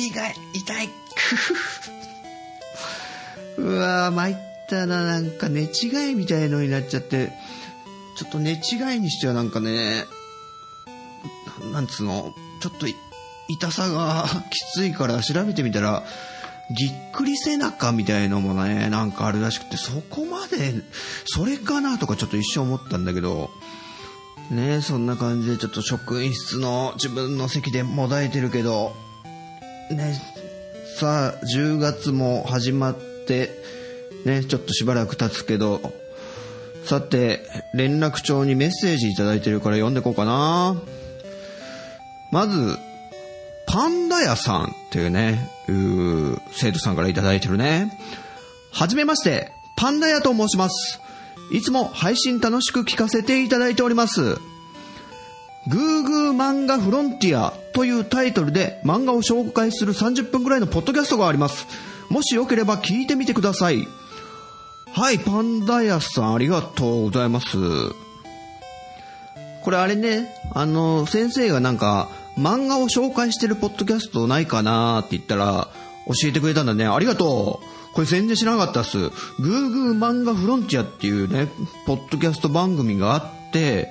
首が痛い。うわぁ、参ったな、なんか寝違いみたいのになっちゃって、ちょっと寝違いにしてはなんかね、なんつうの、ちょっと痛さがきついから調べてみたら、ぎっくり背中みたいのもね、なんかあるらしくて、そこまで、それかなとかちょっと一瞬思ったんだけど、ねそんな感じでちょっと職員室の自分の席でもだえてるけど、ねさあ、10月も始まって、ね、ちょっとしばらく経つけど、さて、連絡帳にメッセージいただいてるから読んでこうかな。まず、パンダ屋さんっていうね、う生徒さんからいただいてるね。はじめまして、パンダ屋と申します。いつも配信楽しく聞かせていただいております。グーグー漫画フロンティアというタイトルで漫画を紹介する30分くらいのポッドキャストがあります。もしよければ聞いてみてください。はい、パンダ屋さんありがとうございます。これあれね、あの、先生がなんか、漫画を紹介してるポッドキャストないかなって言ったら、教えてくれたんだね。ありがとう。これ全然知らなかったっす。グーグー漫画フロンティアっていうね、ポッドキャスト番組があって、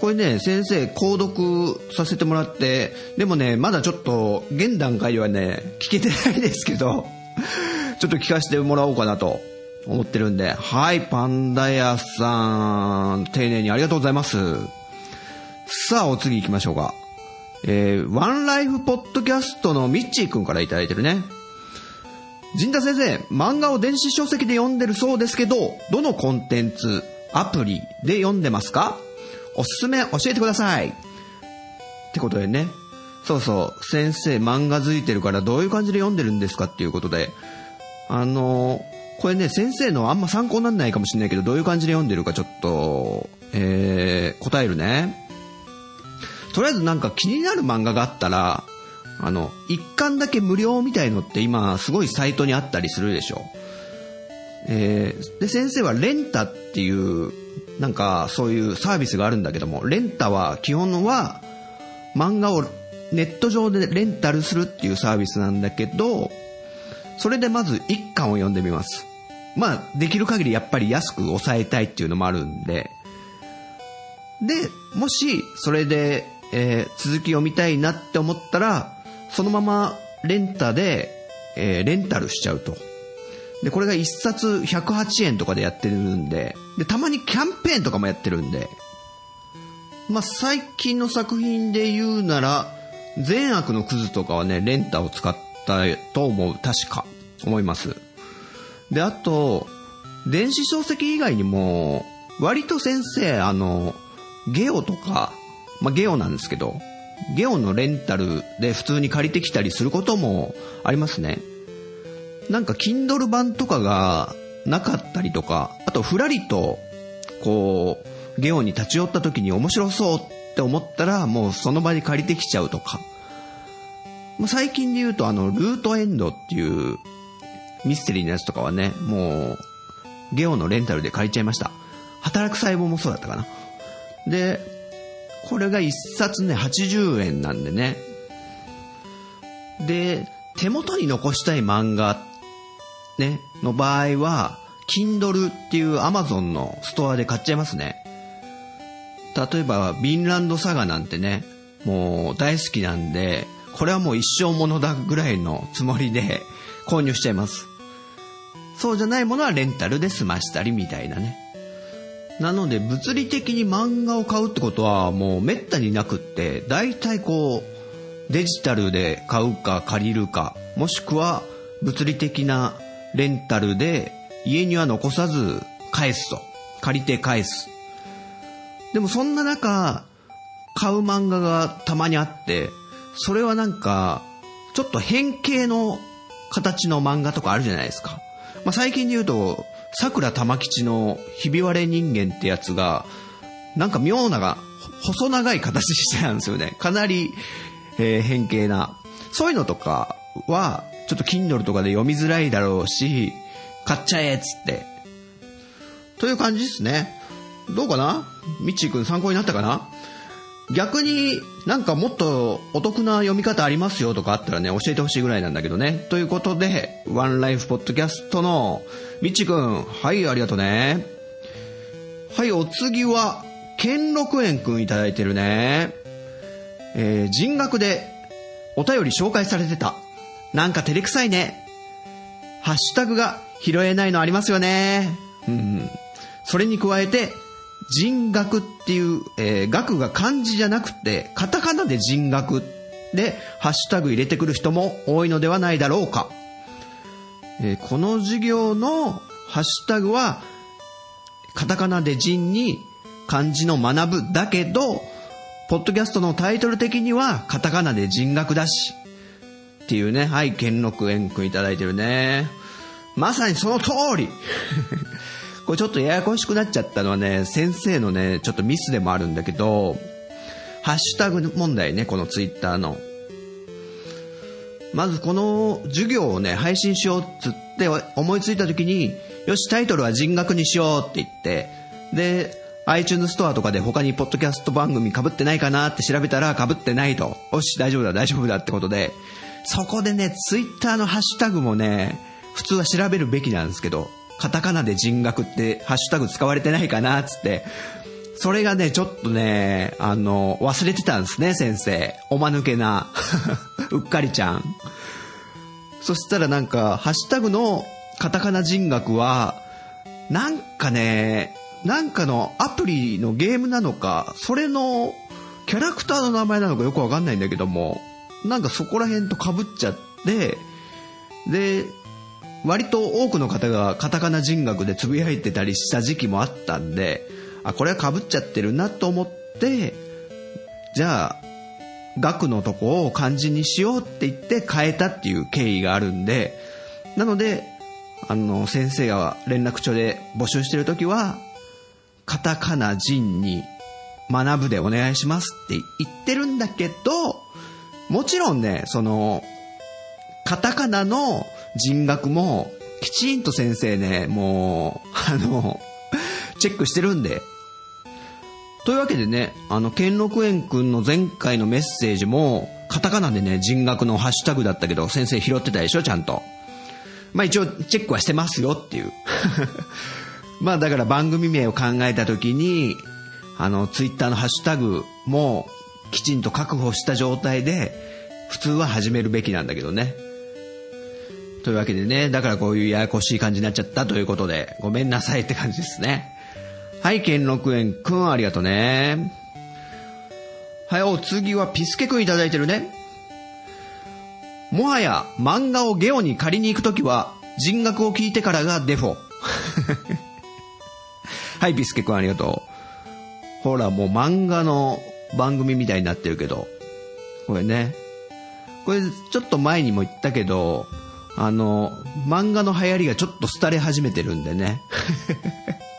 これね、先生、購読させてもらって、でもね、まだちょっと、現段階ではね、聞けてないですけど、ちょっと聞かせてもらおうかなと思ってるんで、はい、パンダ屋さん、丁寧にありがとうございます。さあ、お次行きましょうか。えー、ワンライフポッドキャストのミッチーくんからいただいてるね。陣田先生、漫画を電子書籍で読んでるそうですけど、どのコンテンツ、アプリで読んでますか？おすすめ教えてください。ってことでね。そうそう、先生漫画付いてるからどういう感じで読んでるんですかっていうことで。あのこれね、先生のあんま参考にならないかもしれないけど、どういう感じで読んでるかちょっと、えー、答えるね。とりあえずなんか気になる漫画があったら、あの、一巻だけ無料みたいのって今すごいサイトにあったりするでしょ。えー、で、先生はレンタっていう、なんかそういうサービスがあるんだけども、レンタは基本は漫画をネット上でレンタルするっていうサービスなんだけど、それでまず一巻を読んでみます。まあ、できる限りやっぱり安く抑えたいっていうのもあるんで、で、もし、それで、えー続き読みたいなって思ったら、そのままレンタで、えーレンタルしちゃうと。で、これが1冊108円とかでやってるんで、で、たまにキャンペーンとかもやってるんで、まあ、最近の作品で言うなら、善悪のクズとかはね、レンタを使ったと思う。確か。思います。で、あと、電子書籍以外にも、割と先生、あの、ゲオとか、まあ、ゲオなんですけど、ゲオのレンタルで普通に借りてきたりすることもありますね。なんか、Kindle 版とかがなかったりとか、あと、ふらりと、こう、ゲオに立ち寄った時に面白そうって思ったら、もうその場で借りてきちゃうとか。まあ、最近で言うと、あの、ルートエンドっていうミステリーのやつとかはね、もう、ゲオのレンタルで借りちゃいました。働く細胞もそうだったかな。で、これが一冊ね、80円なんでね。で、手元に残したい漫画、ね、の場合は、Kindle っていう Amazon のストアで買っちゃいますね。例えば、ビンランドサガなんてね、もう大好きなんで、これはもう一生ものだぐらいのつもりで 購入しちゃいます。そうじゃないものはレンタルで済ましたりみたいなね。なので物理的に漫画を買うってことはもうめったになくって、大体こう、デジタルで買うか借りるか、もしくは物理的なレンタルで家には残さず返すと。借りて返す。でもそんな中、買う漫画がたまにあって、それはなんか、ちょっと変形の形の漫画とかあるじゃないですか。まあ、最近で言うと、桜玉吉のひび割れ人間ってやつが、なんか妙なが、細長い形してたんですよね。かなり、えー変形な。そういうのとかは、ちょっと Kindle とかで読みづらいだろうし、買っちゃえっつって。という感じですね。どうかな？ミッチーくん参考になったかな？逆になんかもっとお得な読み方ありますよとかあったらね、教えてほしいぐらいなんだけどね。ということで、ワンライフポッドキャストのミッチーくん、はい、ありがとうね。はい、お次は、兼六園くんいただいてるね。えー、人学でお便り紹介されてた。なんか照れくさいね。ハッシュタグが拾えないのありますよね。うん。それに加えて、人学っていう、えー学が漢字じゃなくて、カタカナで人学で、ハッシュタグ入れてくる人も多いのではないだろうか。えーこの授業のハッシュタグは、カタカナで人に漢字の学ぶだけど、ポッドキャストのタイトル的にはカタカナで人学だし、っていうね、はい、兼六園くんいただいてるね。まさにその通り これちょっとややこしくなっちゃったのはね、先生のね、ちょっとミスでもあるんだけど、ハッシュタグ問題ね、このツイッターの。まずこの授業をね、配信しようっつって思いついた時に、よし、タイトルは人学にしようって言って、で、iTunes ストアとかで他にポッドキャスト番組被ってないかなって調べたら被ってないと。よし、大丈夫だ、大丈夫だってことで、そこでね、ツイッターのハッシュタグもね、普通は調べるべきなんですけど、カタカナで人学ってハッシュタグ使われてないかなつって、それがね、ちょっとね、あの、忘れてたんですね、先生。おまぬけな。うっかりちゃん。そしたらなんか、ハッシュタグのカタカナ人学は、なんかね、なんかのアプリのゲームなのか、それのキャラクターの名前なのかよくわかんないんだけども、なんかそこら辺と被っちゃって、で、割と多くの方がカタカナ人学でつぶやいてたりした時期もあったんで、あ、これは被っちゃってるなと思って、じゃあ、学のとこを漢字にしようって言って変えたっていう経緯があるんで、なので、あの、先生が連絡帳で募集してるときは、カタカナ人に学ぶでお願いしますって言ってるんだけど、もちろんね、その、カタカナの人学も、きちんと先生ね、もう、あの、チェックしてるんで。というわけでね、あの、兼六園くんの前回のメッセージも、カタカナでね、人学のハッシュタグだったけど、先生拾ってたでしょ、ちゃんと。まあ一応、チェックはしてますよっていう。まあだから番組名を考えた時に、あの、ツイッターのハッシュタグも、きちんと確保した状態で、普通は始めるべきなんだけどね。というわけでね、だからこういうややこしい感じになっちゃったということで、ごめんなさいって感じですね。はい、兼六園くんありがとうね。はい、お次はピスケくんいただいてるね。もはや漫画をゲオに借りに行くときは、人学を聞いてからがデフォ。はい、ピスケくんありがとう。ほら、もう漫画の番組みたいになってるけど。これね。これ、ちょっと前にも言ったけど、あの、漫画の流行りがちょっと廃れ始めてるんでね。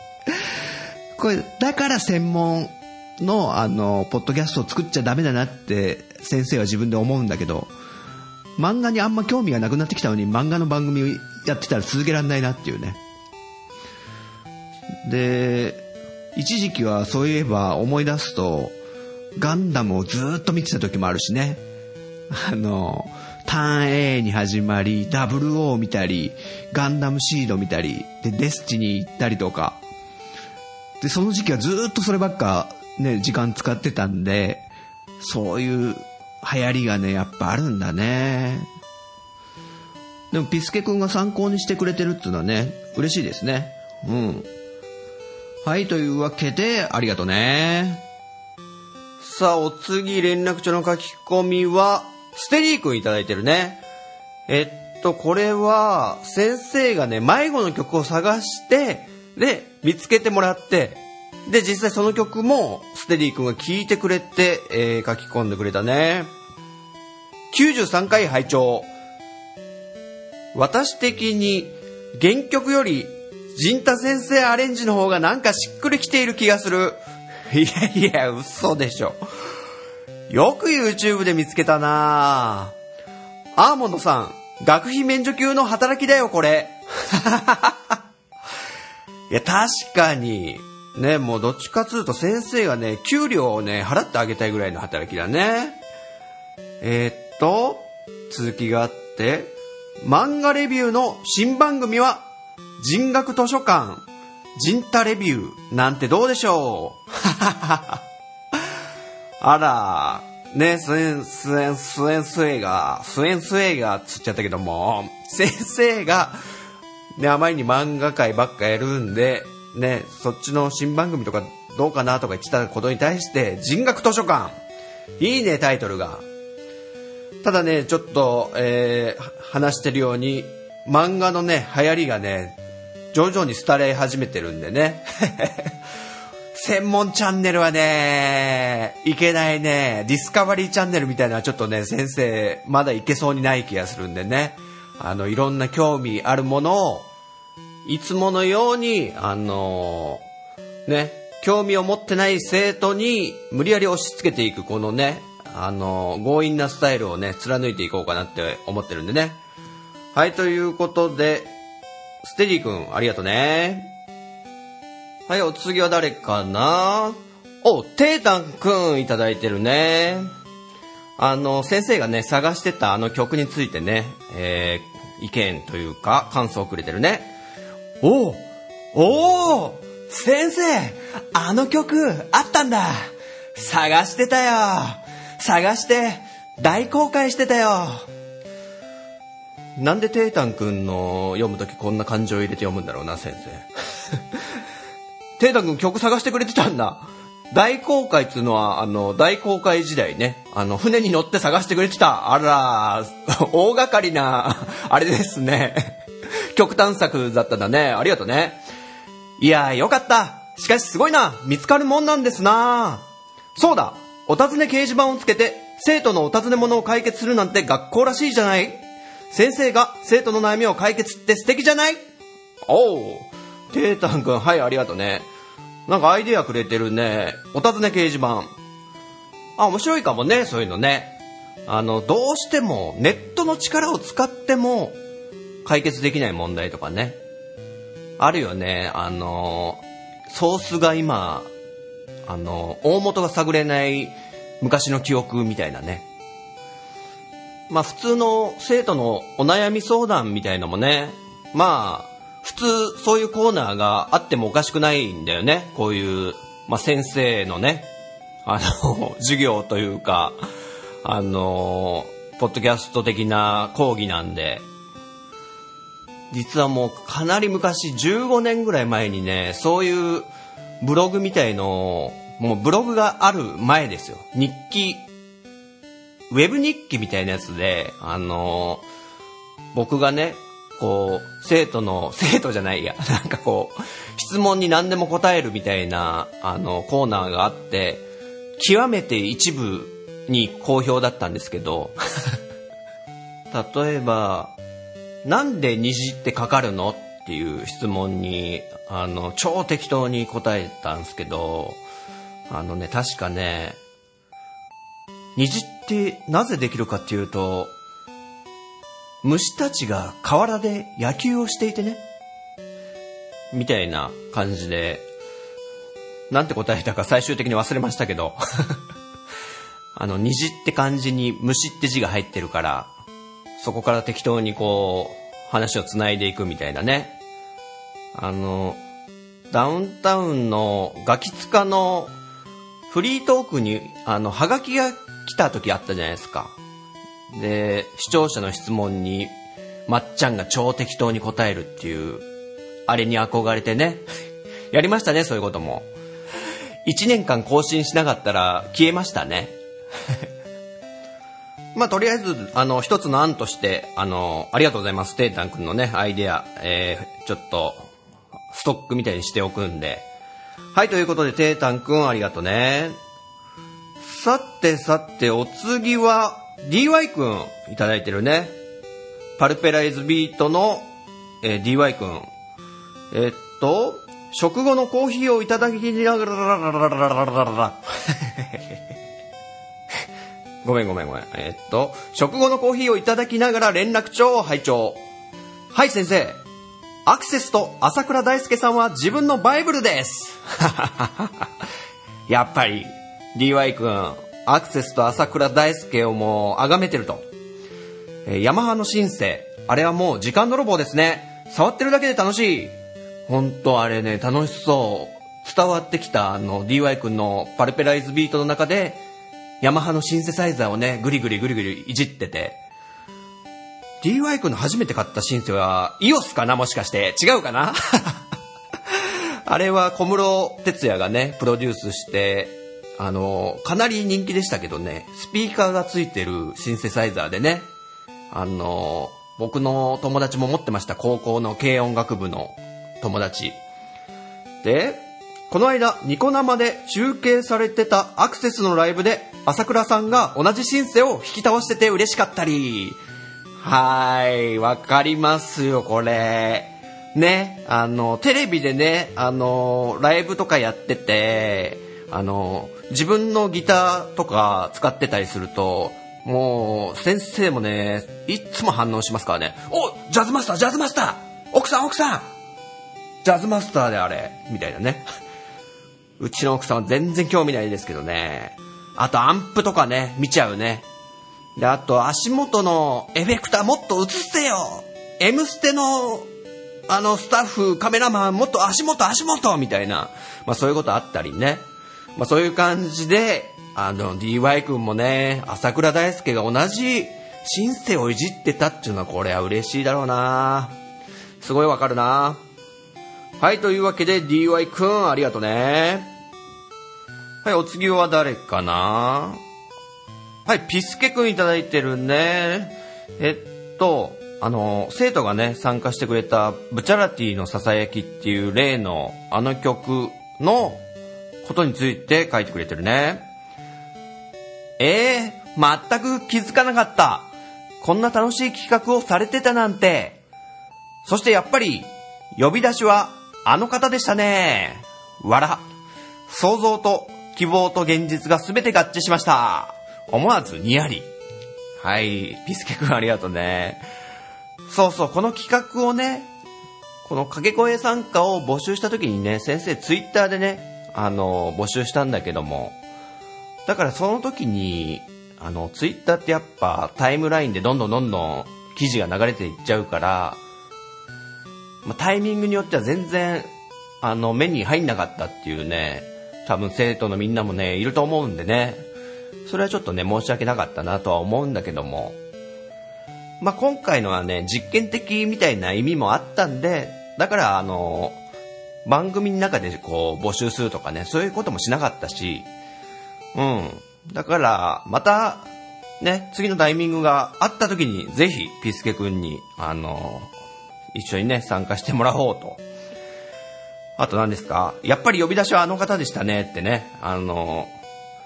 これ、だから専門の、あの、ポッドキャストを作っちゃダメだなって、先生は自分で思うんだけど、漫画にあんま興味がなくなってきたのに漫画の番組やってたら続けられないなっていうね。で、一時期はそういえば思い出すと、ガンダムをずっと見てた時もあるしね。あの、ターン A に始まり、00を見たり、ガンダムシード見たり、で、デスティニー行ったりとか。で、その時期はずっとそればっかね、時間使ってたんで、そういう流行りがね、やっぱあるんだね。でも、ピスケくんが参考にしてくれてるっていうのはね、嬉しいですね。うん。はい、というわけで、ありがとうね。さあ、お次、連絡帳の書き込みは、ステディ君いただいてるね。えっと、これは、先生がね、迷子の曲を探して、で、見つけてもらって、で、実際その曲も、ステディ君が聴いてくれて、えー書き込んでくれたね。93回拝聴私的に、原曲より、陣太先生アレンジの方がなんかしっくりきている気がする。いやいや、嘘でしょ。よく YouTube で見つけたなアーモンドさん、学費免除級の働きだよ、これ。いや、確かに、ね、もうどっちかつうと先生がね、給料をね、払ってあげたいぐらいの働きだね。えーっと、続きがあって、漫画レビューの新番組は、人学図書館、人太レビューなんてどうでしょうあら、ね、スエン、スエン、スエンスエが、スエンスエがつっちゃったけども、先生が、ね、あまりに漫画界ばっかやるんで、ね、そっちの新番組とかどうかなとか言ってたことに対して、人学図書館。いいね、タイトルが。ただね、ちょっと、えー話してるように、漫画のね、流行りがね、徐々に廃れ始めてるんでね。専門チャンネルはね、いけないね。ディスカバリーチャンネルみたいなのはちょっとね、先生、まだいけそうにない気がするんでね。あの、いろんな興味あるものを、いつものように、あのね、興味を持ってない生徒に無理やり押し付けていくこのね、あの強引なスタイルをね、貫いていこうかなって思ってるんでね。はい、ということで、ステディ君、ありがとうね。はい、お次は誰かな？お、テータン君いただいてるね。あの、先生がね、探してたあの曲についてね、えー、意見というか、感想をくれてるね。おうおお先生あの曲あったんだ探してたよ探して大公開してたよなんでテータン君の読むときこんな感情を入れて読むんだろうな、先生。テータン君曲探してくれてたんだ。大公開っつうのは、あの、大公開時代ね。あの、船に乗って探してくれてた。あら、大掛かりな、あれですね。極端作だったんだね。ありがとうね。いやー、よかった。しかしすごいな。見つかるもんなんですな。そうだ。お尋ね掲示板をつけて、生徒のお尋ね物を解決するなんて学校らしいじゃない先生が生徒の悩みを解決って素敵じゃない？おう。テータン君、はい、ありがとうね。なんかアイデアくれてるね。お尋ね掲示板。あ、面白いかもね、そういうのね。あの、どうしてもネットの力を使っても解決できない問題とかね。あるよね、あの、ソースが今、あの、大元が探れない昔の記憶みたいなね。まあ普通の生徒のお悩み相談みたいのもね、まあ、普通そういうコーナーがあってもおかしくないんだよね。こういう、まあ先生のね、あの、授業というか、あの、ポッドキャスト的な講義なんで、実はもうかなり昔、15年ぐらい前にね、そういうブログみたいのを、もうブログがある前ですよ。日記、ウェブ日記みたいなやつで、あの、僕がね、こう、生徒の、生徒じゃないや、なんかこう、質問に何でも答えるみたいな、あの、コーナーがあって、極めて一部に好評だったんですけど、例えば、なんで虹ってかかるの？っていう質問に、あの、超適当に答えたんですけど、あのね、確かね、虹ってなぜできるかっていうと、虫たちが河原で野球をしていてね、みたいな感じで、なんて答えたか最終的に忘れましたけど、あの、虹って漢字に虫って字が入ってるから、そこから適当にこう、話を繋いでいくみたいなね。あの、ダウンタウンのガキツカのフリートークに、あの、ハガキが来た時あったじゃないですか。で、視聴者の質問に、まっちゃんが超適当に答えるっていう、あれに憧れてね。やりましたね、そういうことも。一年間更新しなかったら消えましたね。まあ、とりあえず、あの、一つの案として、あの、ありがとうございます。テータン君のね、アイデア、えー、ちょっと、ストックみたいにしておくんで、はい、ということで、てーたんくんありがとうね。さてさて、お次は、DY くんいただいてるね。パルペライズビートの、えー DY くん。えーっと、食後のコーヒーをいただきながら、ごめんごめんごめん。えーっと、食後のコーヒーをいただきながら連絡帳を拝聴。はい先生。アクセスと朝倉大輔さんは自分のバイブルです。やっぱり、DY 君、アクセスと朝倉大輔をもう崇めてると。えーヤマハのシンセ、あれはもう時間泥棒ですね。触ってるだけで楽しい。ほんとあれね、楽しそう。伝わってきたあの DY 君のパルペライズビートの中で、ヤマハのシンセサイザーをね、ぐりぐりぐりぐりいじってて、DY 君の初めて買ったシンセは、イオスかなもしかして。違うかな？あれは小室哲也がね、プロデュースして、あの、かなり人気でしたけどね、スピーカーがついてるシンセサイザーでね、あの、僕の友達も持ってました、高校の軽音楽部の友達。で、この間、ニコ生で中継されてたアクセスのライブで、朝倉さんが同じシンセを引き倒してて嬉しかったり、はい、わかりますよ、これ。ね、あの、テレビでね、あの、ライブとかやってて、あの、自分のギターとか使ってたりすると、もう、先生もね、いっつも反応しますからね。おジャズマスター、ジャズマスター奥さん、奥さんジャズマスターであれみたいなね。うちの奥さんは全然興味ないですけどね。あとアンプとかね、見ちゃうね。で、あと足元のエフェクターもっと映してよ !M ステの、あの、スタッフ、カメラマン、もっと足元、足元みたいな。まあそういうことあったりね。まあそういう感じで、あの、DY 君もね、朝倉大輔が同じシンセをいじってたっていうのはこれは嬉しいだろうなすごいわかるなはい、というわけで DY くんありがとうね。はい、お次は誰かなはい、ピスケくんいただいてるね。えっと、あの、生徒がね、参加してくれた、ブチャラティのささやきっていう例のあの曲のことについて書いてくれてるね。えー、全く気づかなかった。こんな楽しい企画をされてたなんて。そしてやっぱり、呼び出しはあの方でしたね。わら。想像と希望と現実が全て合致しました。思わずにやり。はい、ピスケくんありがとうね。そうそう、この企画をね、この掛け声参加を募集した時にね、先生ツイッターでね、あの、募集したんだけども、だからその時に、あの、ツイッターってやっぱタイムラインでどんどんどんどん記事が流れていっちゃうから、まあ、タイミングによっては全然、あの、目に入んなかったっていうね、多分生徒のみんなもね、いると思うんでね、それはちょっとね、申し訳なかったなとは思うんだけども、まあ、今回のはね、実験的みたいな意味もあったんで、だから、あの、番組の中でこう、募集するとかね、そういうこともしなかったし、うん。だから、また、ね、次のタイミングがあった時に、ぜひ、ピスケくんに、あの、一緒にね、参加してもらおうと。あと何ですか？やっぱり呼び出しはあの方でしたねってね、あの、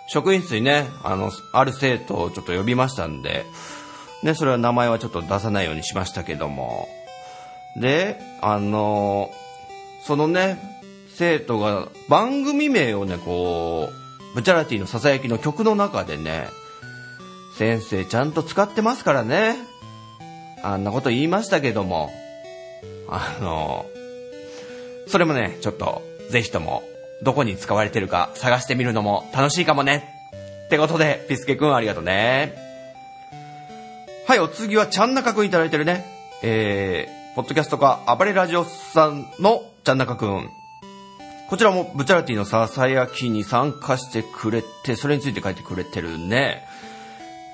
職員室にね、あの、ある生徒をちょっと呼びましたんで、ね、それは名前はちょっと出さないようにしましたけども。で、あの、そのね、生徒が番組名をね、こう、ブチャラティのささやきの曲の中でね、先生ちゃんと使ってますからね。あんなこと言いましたけども、あの、それもね、ちょっと、ぜひとも、どこに使われてるか探してみるのも楽しいかもね。ってことで、ピスケくんありがとうね。はい、お次はちゃんなかくんいただいてるね。えー、ポッドキャストか、暴れラジオさんのちゃんなかくん。こちらもブチャラティのささやきに参加してくれて、それについて書いてくれてるね。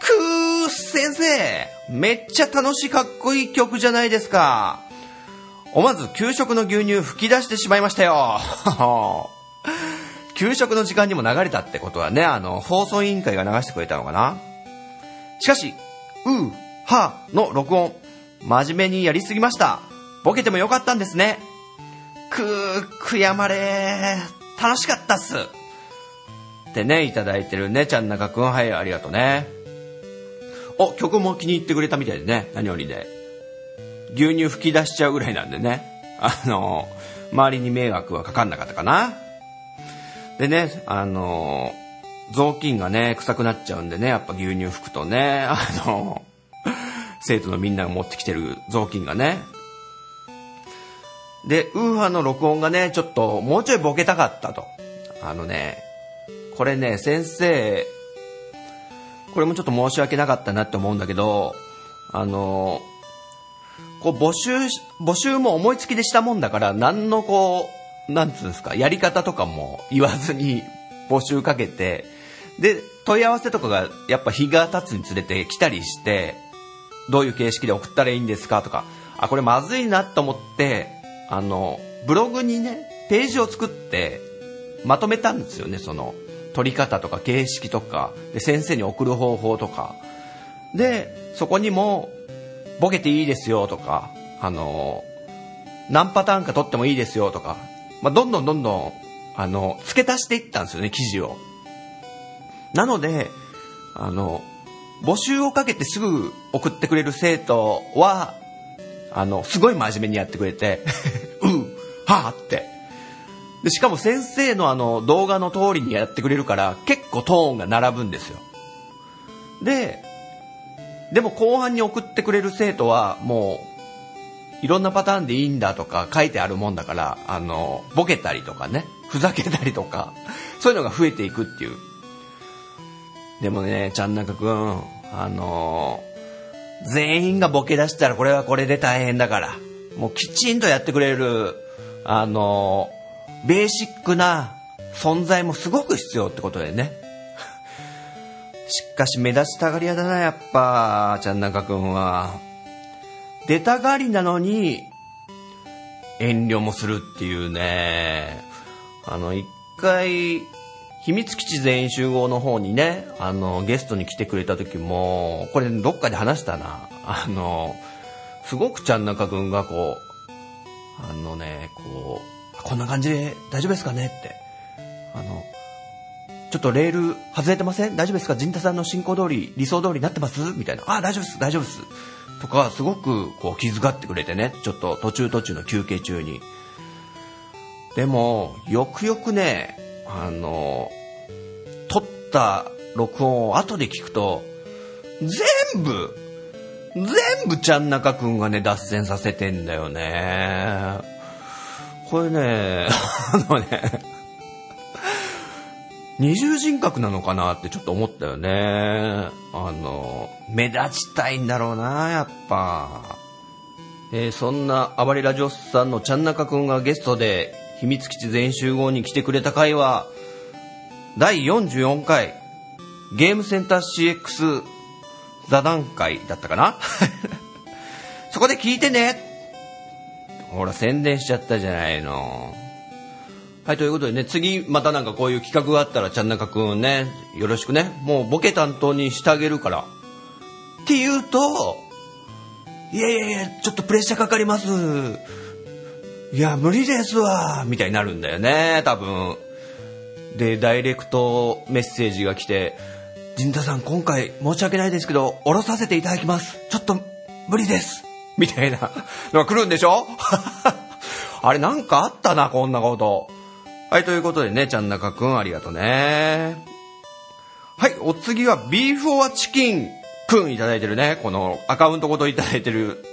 くー、先生めっちゃ楽しいかっこいい曲じゃないですか。思わず給食の牛乳吹き出してしまいましたよ。給食の時間にも流れたってことはね、あの、放送委員会が流してくれたのかな。しかし、うー、はーの録音、真面目にやりすぎました。ボケてもよかったんですね。くー、悔やまれ楽しかったっすってね、いただいてるね、ちゃんなかくん。はい、ありがとうね。お、曲も気に入ってくれたみたいでね、何よりで。牛乳吹き出しちゃうぐらいなんでね。あの、周りに迷惑はかかんなかったかな。でね、あの、雑巾がね、臭くなっちゃうんでね、やっぱ牛乳吹くとね、あの、生徒のみんなが持ってきてる雑巾がね。で、ウーハーの録音がね、ちょっともうちょいボケたかったと。あのね、これね、先生、これもちょっと申し訳なかったなって思うんだけど、あの、こう募集、募集も思いつきでしたもんだから、何のこう、なんつうんですか、やり方とかも言わずに募集かけて、で、問い合わせとかがやっぱ日が経つにつれて来たりして、どういう形式で送ったらいいんですかとか、あ、これまずいなと思って、あの、ブログにね、ページを作って、まとめたんですよね、その、取り方とか形式とか、で、先生に送る方法とか。で、そこにも、ボケていいですよとか、あの、何パターンか取ってもいいですよとか、まあ、どんどんどんどん、あの、付け足していったんですよね、記事を。なので、あの、募集をかけてすぐ送ってくれる生徒は、あの、すごい真面目にやってくれて、うん、はあって。で、しかも先生のあの動画の通りにやってくれるから結構トーンが並ぶんですよ。で、でも後半に送ってくれる生徒はもういろんなパターンでいいんだとか書いてあるもんだから、あの、ボケたりとかね、ふざけたりとか、そういうのが増えていくっていう。でもね、ちゃんなかくん、あの全員がボケ出したらこれはこれで大変だから、もうきちんとやってくれる、あのベーシックな存在もすごく必要ってことでね。しかし目立ちたがり屋だな、やっぱ、ちゃんなかくんは。出たがりなのに、遠慮もするっていうね。あの、一回、秘密基地全員集合の方にね、あの、ゲストに来てくれた時も、これどっかで話したな。あの、すごくちゃんなかくんがこう、あのね、こう、こんな感じで大丈夫ですかね？って。あの、ちょっとレール外れてません？大丈夫ですか？陣田さんの進行通り、理想通りになってます？みたいな。あ、大丈夫です、大丈夫です。とか、すごくこう気遣ってくれてね。ちょっと途中途中の休憩中に。でも、よくよくね、あの、撮った録音を後で聞くと、全部、全部ちゃん中くんがね、脱線させてんだよね。これね、あのね、二重人格なのかなってちょっと思ったよね。あの、目立ちたいんだろうな、やっぱ。えー、そんな暴れラジオスさんのちゃんなかくんがゲストで秘密基地全集合に来てくれた回は、第44回ゲームセンター CX 座談会だったかな？そこで聞いてねほら宣伝しちゃったじゃないの。はい、ということでね、次またなんかこういう企画があったら、ちゃんなかくんね、よろしくね。もうボケ担当にしてあげるから。って言うと、いやいやいや、ちょっとプレッシャーかかります。いや、無理ですわ。みたいになるんだよね、多分。で、ダイレクトメッセージが来て、陣田さん、今回申し訳ないですけど、降ろさせていただきます。ちょっと無理です。みたいなのが来るんでしょ？あれなんかあったな、こんなこと。はい、ということでね、ちゃんなかくんありがとうね。はい、お次はビーフオアチキンくんいただいてるね。このアカウントごといただいてる。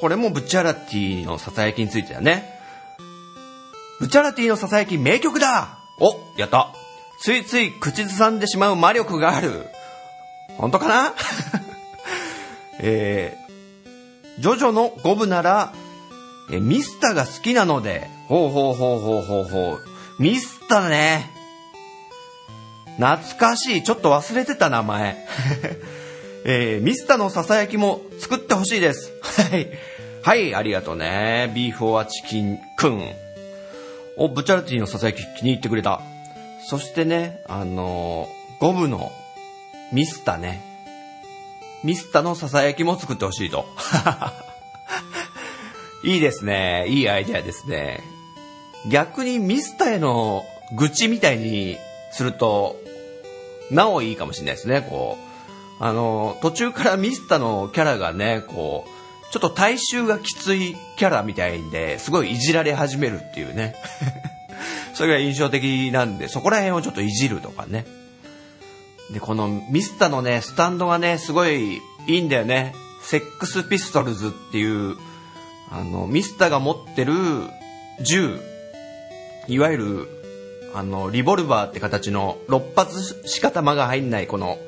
これもブチャラティのささやきについてだね。ブチャラティのささやき名曲だお、やった。ついつい口ずさんでしまう魔力がある。本当かな？えー、ジョジョの5部なら、えミスターが好きなので、ほうほうほうほうほうほう。ミスターね。懐かしい。ちょっと忘れてた名前。えー、ミスタのささやきも作ってほしいです。はい。はい、ありがとうね。ビーフォアチキンくん。お、ブチャルティのささやき気に入ってくれた。そしてね、あのー、ゴブのミスタね。ミスタのささやきも作ってほしいと。いいですね。いいアイデアですね。逆にミスタへの愚痴みたいにすると、なおいいかもしれないですね、こう。あの、途中からミスタのキャラがね、こう、ちょっと体臭がきついキャラみたいで、すごいいじられ始めるっていうね。それが印象的なんで、そこら辺をちょっといじるとかね。で、このミスタのね、スタンドがね、すごいいいんだよね。セックスピストルズっていう、あの、ミスタが持ってる銃、いわゆる、あの、リボルバーって形の6発しか弾が入んないこの、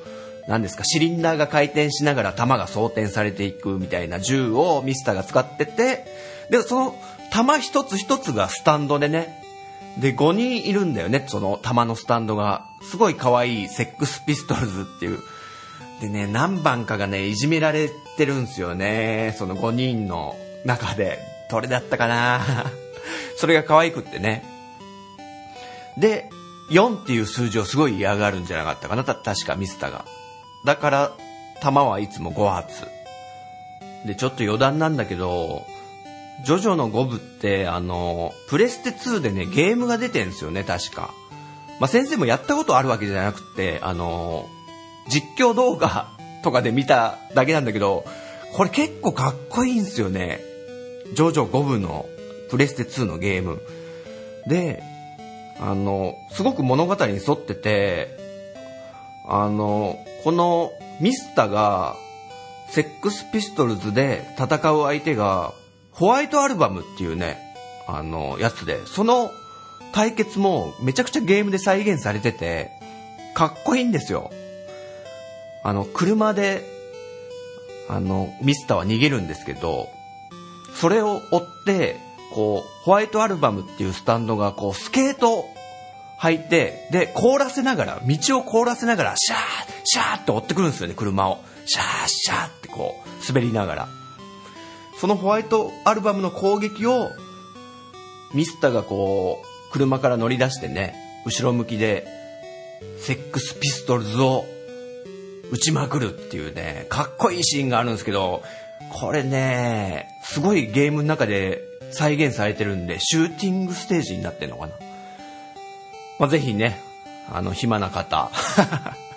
何ですか、シリンダーが回転しながら弾が装填されていくみたいな銃をミスターが使ってて、で、その弾一つ一つがスタンドでね、で、5人いるんだよね、その弾のスタンドが。すごい可愛いセックスピストルズっていう。でね、何番かがね、いじめられてるんですよね。その5人の中で。どれだったかな？それが可愛くってね。で、4っていう数字をすごい嫌がるんじゃなかったかな、確かミスターが。だから、弾はいつも5発。で、ちょっと余談なんだけど、ジョジョの5部って、あの、プレステ2でね、ゲームが出てんすよね、確か。まあ、先生もやったことあるわけじゃなくて、あの、実況動画 とかで見ただけなんだけど、これ結構かっこいいんすよね。ジョジョ5部のプレステ2のゲーム。で、あの、すごく物語に沿ってて、あの、このミスタが、セックスピストルズで戦う相手が、ホワイトアルバムっていうね、あの、やつで、その対決もめちゃくちゃゲームで再現されてて、かっこいいんですよ。あの、車で、あの、ミスターは逃げるんですけど、それを追って、こう、ホワイトアルバムっていうスタンドが、こう、スケート履いて、で、凍らせながら、道を凍らせながら、シャーシャーって追ってくるんですよね、車を。シャーシャーってこう、滑りながら。そのホワイトアルバムの攻撃を、ミスターがこう、車から乗り出してね、後ろ向きで、セックスピストルズを撃ちまくるっていうね、かっこいいシーンがあるんですけど、これね、すごいゲームの中で再現されてるんで、シューティングステージになってんのかな。まあ、ぜひね、あの、暇な方、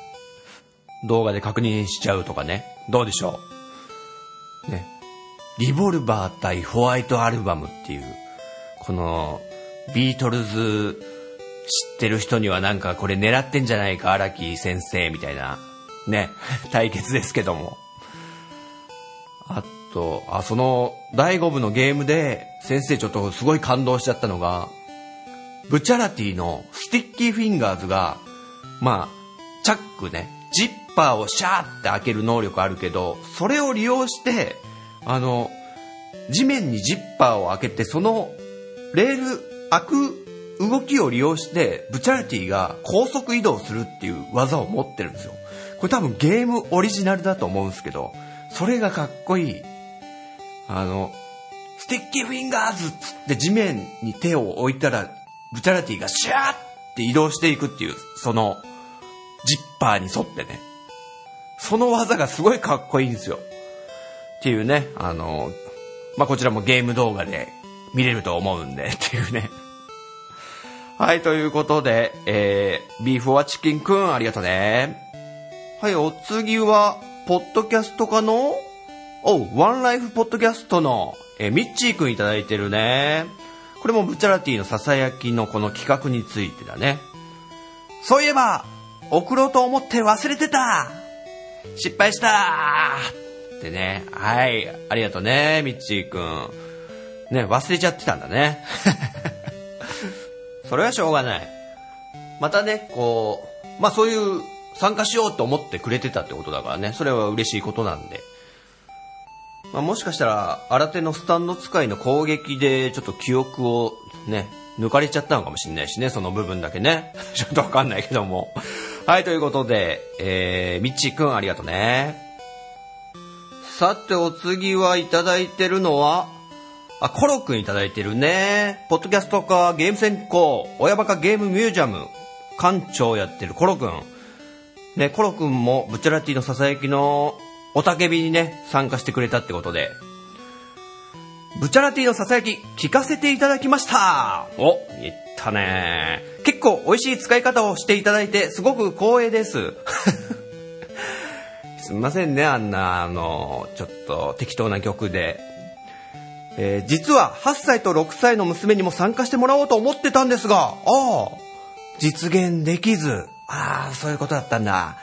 動画で確認しちゃうとかね、どうでしょう？ね。リボルバー対ホワイトアルバムっていう、この、ビートルズ知ってる人にはなんかこれ狙ってんじゃないか、荒木先生みたいな、ね、対決ですけども。あと、あ、その、第5部のゲームで、先生ちょっとすごい感動しちゃったのが、ブチャラティのスティッキーフィンガーズが、まあ、チャックね、ジッパーをシャーって開ける能力あるけど、それを利用して、あの、地面にジッパーを開けて、その、レール、開く動きを利用して、ブチャラティが高速移動するっていう技を持ってるんですよ。これ多分ゲームオリジナルだと思うんですけど、それがかっこいい。あの、スティッキーフィンガーズっつって地面に手を置いたら、ブチャラティがシャーって移動していくっていう、その、ジッパーに沿ってね。その技がすごいかっこいいんですよ。っていうね、あの、まあ、こちらもゲーム動画で見れると思うんで、っていうね。はい、ということで、えー、ビーフォアチキンくん、ありがとうね。はい、お次は、ポッドキャストかの？お、ワンライフポッドキャストの、えーミッチーくんいただいてるね。これもブチャラティのささやきのこの企画についてだね。そういえば、送ろうと思って忘れてた失敗したってね。はい、ありがとうね、ミッチーくん。ね、忘れちゃってたんだね。それはしょうがない。またね、こう、まあそういう参加しようと思ってくれてたってことだからね、それは嬉しいことなんで。まあもしかしたら、新手のスタンド使いの攻撃でちょっと記憶をね、抜かれちゃったのかもしれないしね、その部分だけね。ちょっとわかんないけども。はい、ということで、えー、みっちーくんありがとうね。さて、お次はいただいてるのは、あ、コロくんいただいてるね。ポッドキャストかゲーム専攻、親バカゲームミュージアム、館長やってるコロくん。ね、コロくんもブチャラティのささやきのおたけびにね、参加してくれたってことで。ブチャラティのささやき、聞かせていただきましたお、言ったね。結構美味しい使い方をしていただいて、すごく光栄です。すみませんね、あんな、あの、ちょっと適当な曲で。えー実は8歳と6歳の娘にも参加してもらおうと思ってたんですが、ああ、実現できず。ああ、そういうことだったんだ。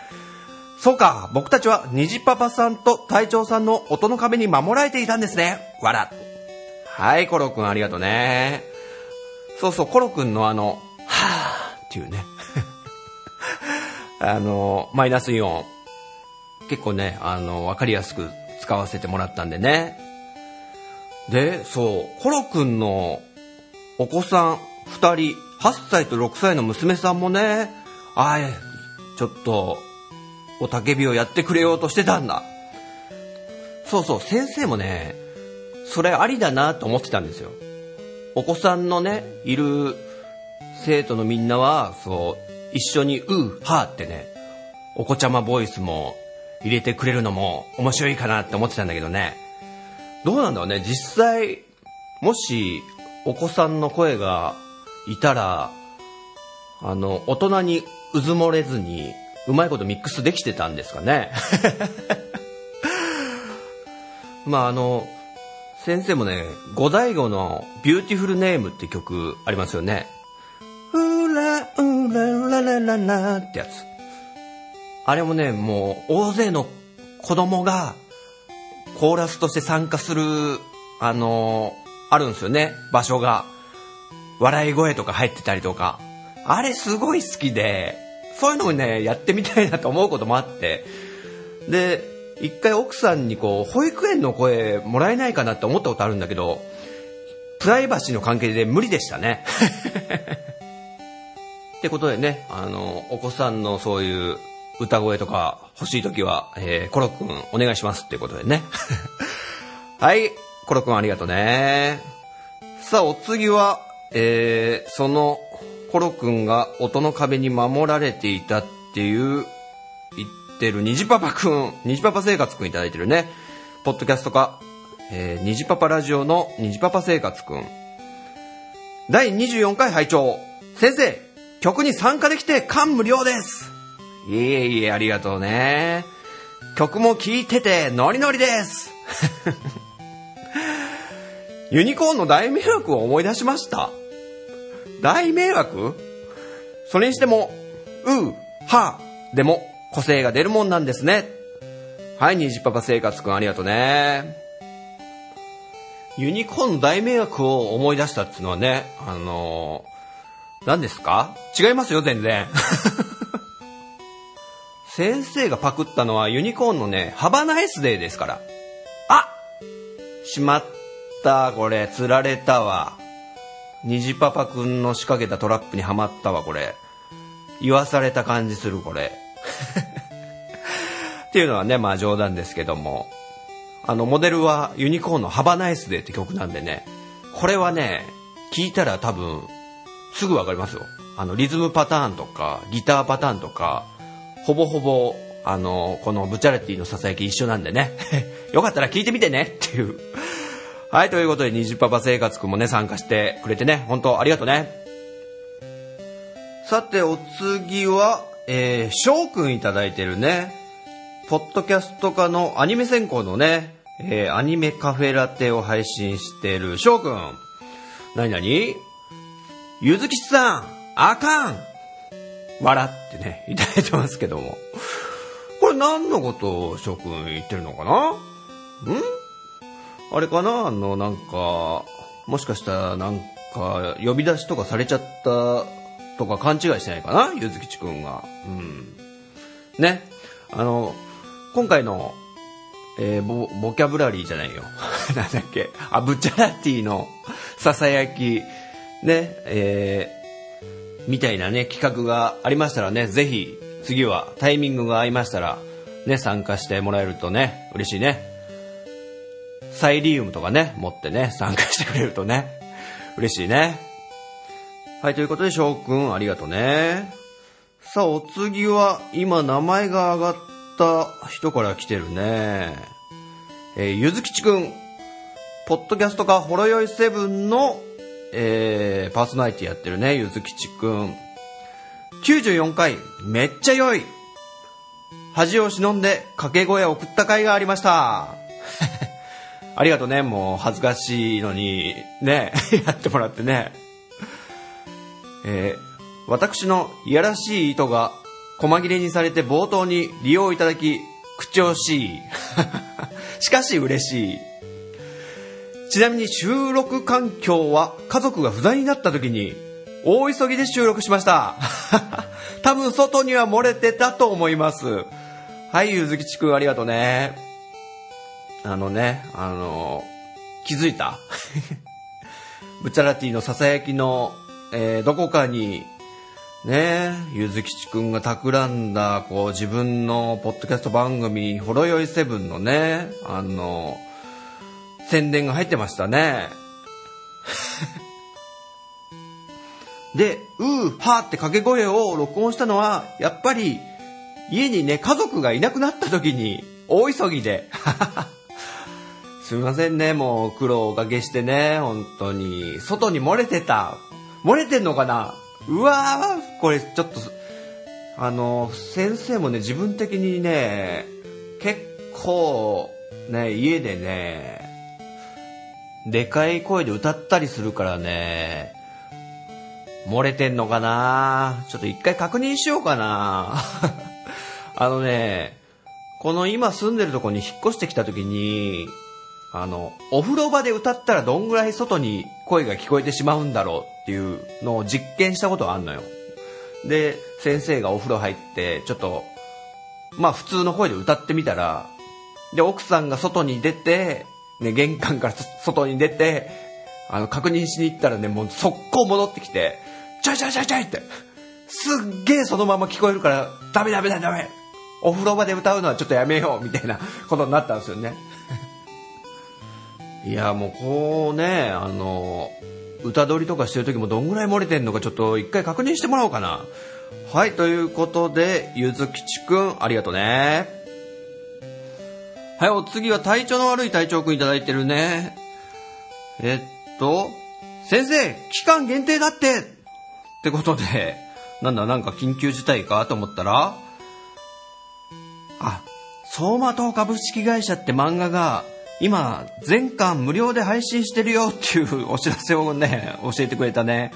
そうか、僕たちは虹パパさんと隊長さんの音の壁に守られていたんですね。わら。はい、コロくんありがとうね。そうそう、コロくんのあの、はぁーっていうね。あの、マイナスイオン。結構ね、あの、わかりやすく使わせてもらったんでね。で、そう、コロくんのお子さん二人、8歳と6歳の娘さんもね、あい、ちょっと、おたけびをやってくれようとしてたんだ。そうそう、先生もね、それありだなと思ってたんですよ。お子さんのね、いる生徒のみんなは、そう、一緒に、うー、はーってね、お子ちゃまボイスも入れてくれるのも面白いかなって思ってたんだけどね。どうなんだろうね、実際、もし、お子さんの声がいたら、あの、大人にうずもれずに、うまいことミックスできてたんですかね。まああの、先生もね、五大悟のビューティフルネームって曲ありますよね。うら、うらららららってやつ。あれもね、もう大勢の子供がコーラスとして参加する、あのあるんですよね、場所が。笑い声とか入ってたりとか。あれすごい好きで、そういうのもね、やってみたいなと思うこともあって。で、一回奥さんにこう、保育園の声もらえないかなって思ったことあるんだけど、プライバシーの関係で無理でしたね。ってことでね、あの、お子さんのそういう歌声とか欲しいときは、えー、コロくんお願いしますっていうことでね。はい、コロくんありがとうね。さあ、お次は、えー、その、コロくんが音の壁に守られていたっていう、言ってる虹パパくん、虹パパ生活くんいただいてるね。ポッドキャストか、えー、虹パパラジオの虹パパ生活くん。第24回拝聴先生、曲に参加できて感無量です。いえいえ、ありがとうね。曲も聴いててノリノリです。ユニコーンの大迷惑を思い出しました。大迷惑？それにしても、うー、はーでも個性が出るもんなんですね。はい、虹パパ生活くんありがとうね。ユニコーンの大迷惑を思い出したっていうのはね、あのー、何ですか？違いますよ、全然。先生がパクったのはユニコーンのね、ハバナイスデーですから。あしまった、これ、釣られたわ。虹パパくんの仕掛けたトラップにはまったわ、これ。言わされた感じする、これ。っていうのはね、まあ冗談ですけども。あの、モデルはユニコーンのハバナイスデーって曲なんでね。これはね、聞いたら多分、すぐわかりますよ。あの、リズムパターンとか、ギターパターンとか、ほぼほぼ、あの、このブチャレティのささやき一緒なんでね。よかったら聞いてみてねっていう。はい、ということで、虹パパ生活くんもね、参加してくれてね、本当ありがとうね。さて、お次は、えー、翔くんいただいてるね、ポッドキャスト化のアニメ専攻のね、えー、アニメカフェラテを配信してる翔くん。なになにゆずきちさん、あかん笑ってね、いただいてますけども。これ何のことを翔くん言ってるのかな？ん？あれかな？あの、なんか、もしかしたらなんか、呼び出しとかされちゃったとか勘違いしてないかな？ゆずきちくんが。うん。ね。あの、今回の、えーボ、ボキャブラリーじゃないよ。なんだっけ？あ、ブチャラティのささやき、ね、えー、みたいなね、企画がありましたらね、ぜひ、次はタイミングが合いましたら、ね、参加してもらえるとね、嬉しいね。サイリウムとかね、持ってね、参加してくれるとね、嬉しいね。はい、ということで、翔くん、ありがとうね。さあ、お次は、今、名前が挙がった人から来てるね。えーゆずきちくん、ポッドキャストか、ほろよいセブンのえー、パーソナリティやってるね、ゆずきちくん。94回、めっちゃ良い。恥を忍んで掛け声を送った回がありました。ありがとうね、もう恥ずかしいのに、ね、やってもらってね。えー私のいやらしい意図が細切れにされて冒頭に利用いただき、口惜しい。しかし嬉しい。ちなみに収録環境は家族が不在になった時に大急ぎで収録しました。多分外には漏れてたと思います。はい、ゆずきちくんありがとうね。あのね、あの、気づいた？ブチャラティのささやきの、えーどこかに、ねゆずきちくんが企んだ、こう、自分のポッドキャスト番組、ほろよいセブンのね、あの、宣伝が入ってましたね。で、うー、はーって掛け声を録音したのは、やっぱり、家にね、家族がいなくなった時に、大急ぎで。すみませんね、もう苦労をおかけしてね、本当に。外に漏れてた。漏れてんのかな？うわー、これちょっと、あの、先生もね、自分的にね、結構、ね、家でね、でかい声で歌ったりするからね、漏れてんのかな？ちょっと一回確認しようかな あのね、この今住んでるとこに引っ越してきた時に、あの、お風呂場で歌ったらどんぐらい外に声が聞こえてしまうんだろうっていうのを実験したことがあるのよ。で、先生がお風呂入って、ちょっと、まあ普通の声で歌ってみたら、で、奥さんが外に出て、ね、玄関から外に出て、あの、確認しに行ったらね、もう速攻戻ってきて、ちょいちょいちょいちょいって、すっげえそのまま聞こえるから、ダメダメダメダメお風呂場で歌うのはちょっとやめようみたいなことになったんですよね。いや、もうこうね、あの、歌取りとかしてる時もどんぐらい漏れてんのかちょっと一回確認してもらおうかな。はい、ということで、ゆずきちくん、ありがとうね。はい、お次は体調の悪い体調くんいただいてるね。えっと、先生、期間限定だってってことで、なんだ、なんか緊急事態かと思ったら、あ、相馬灯株式会社って漫画が、今、全巻無料で配信してるよっていうお知らせをね、教えてくれたね。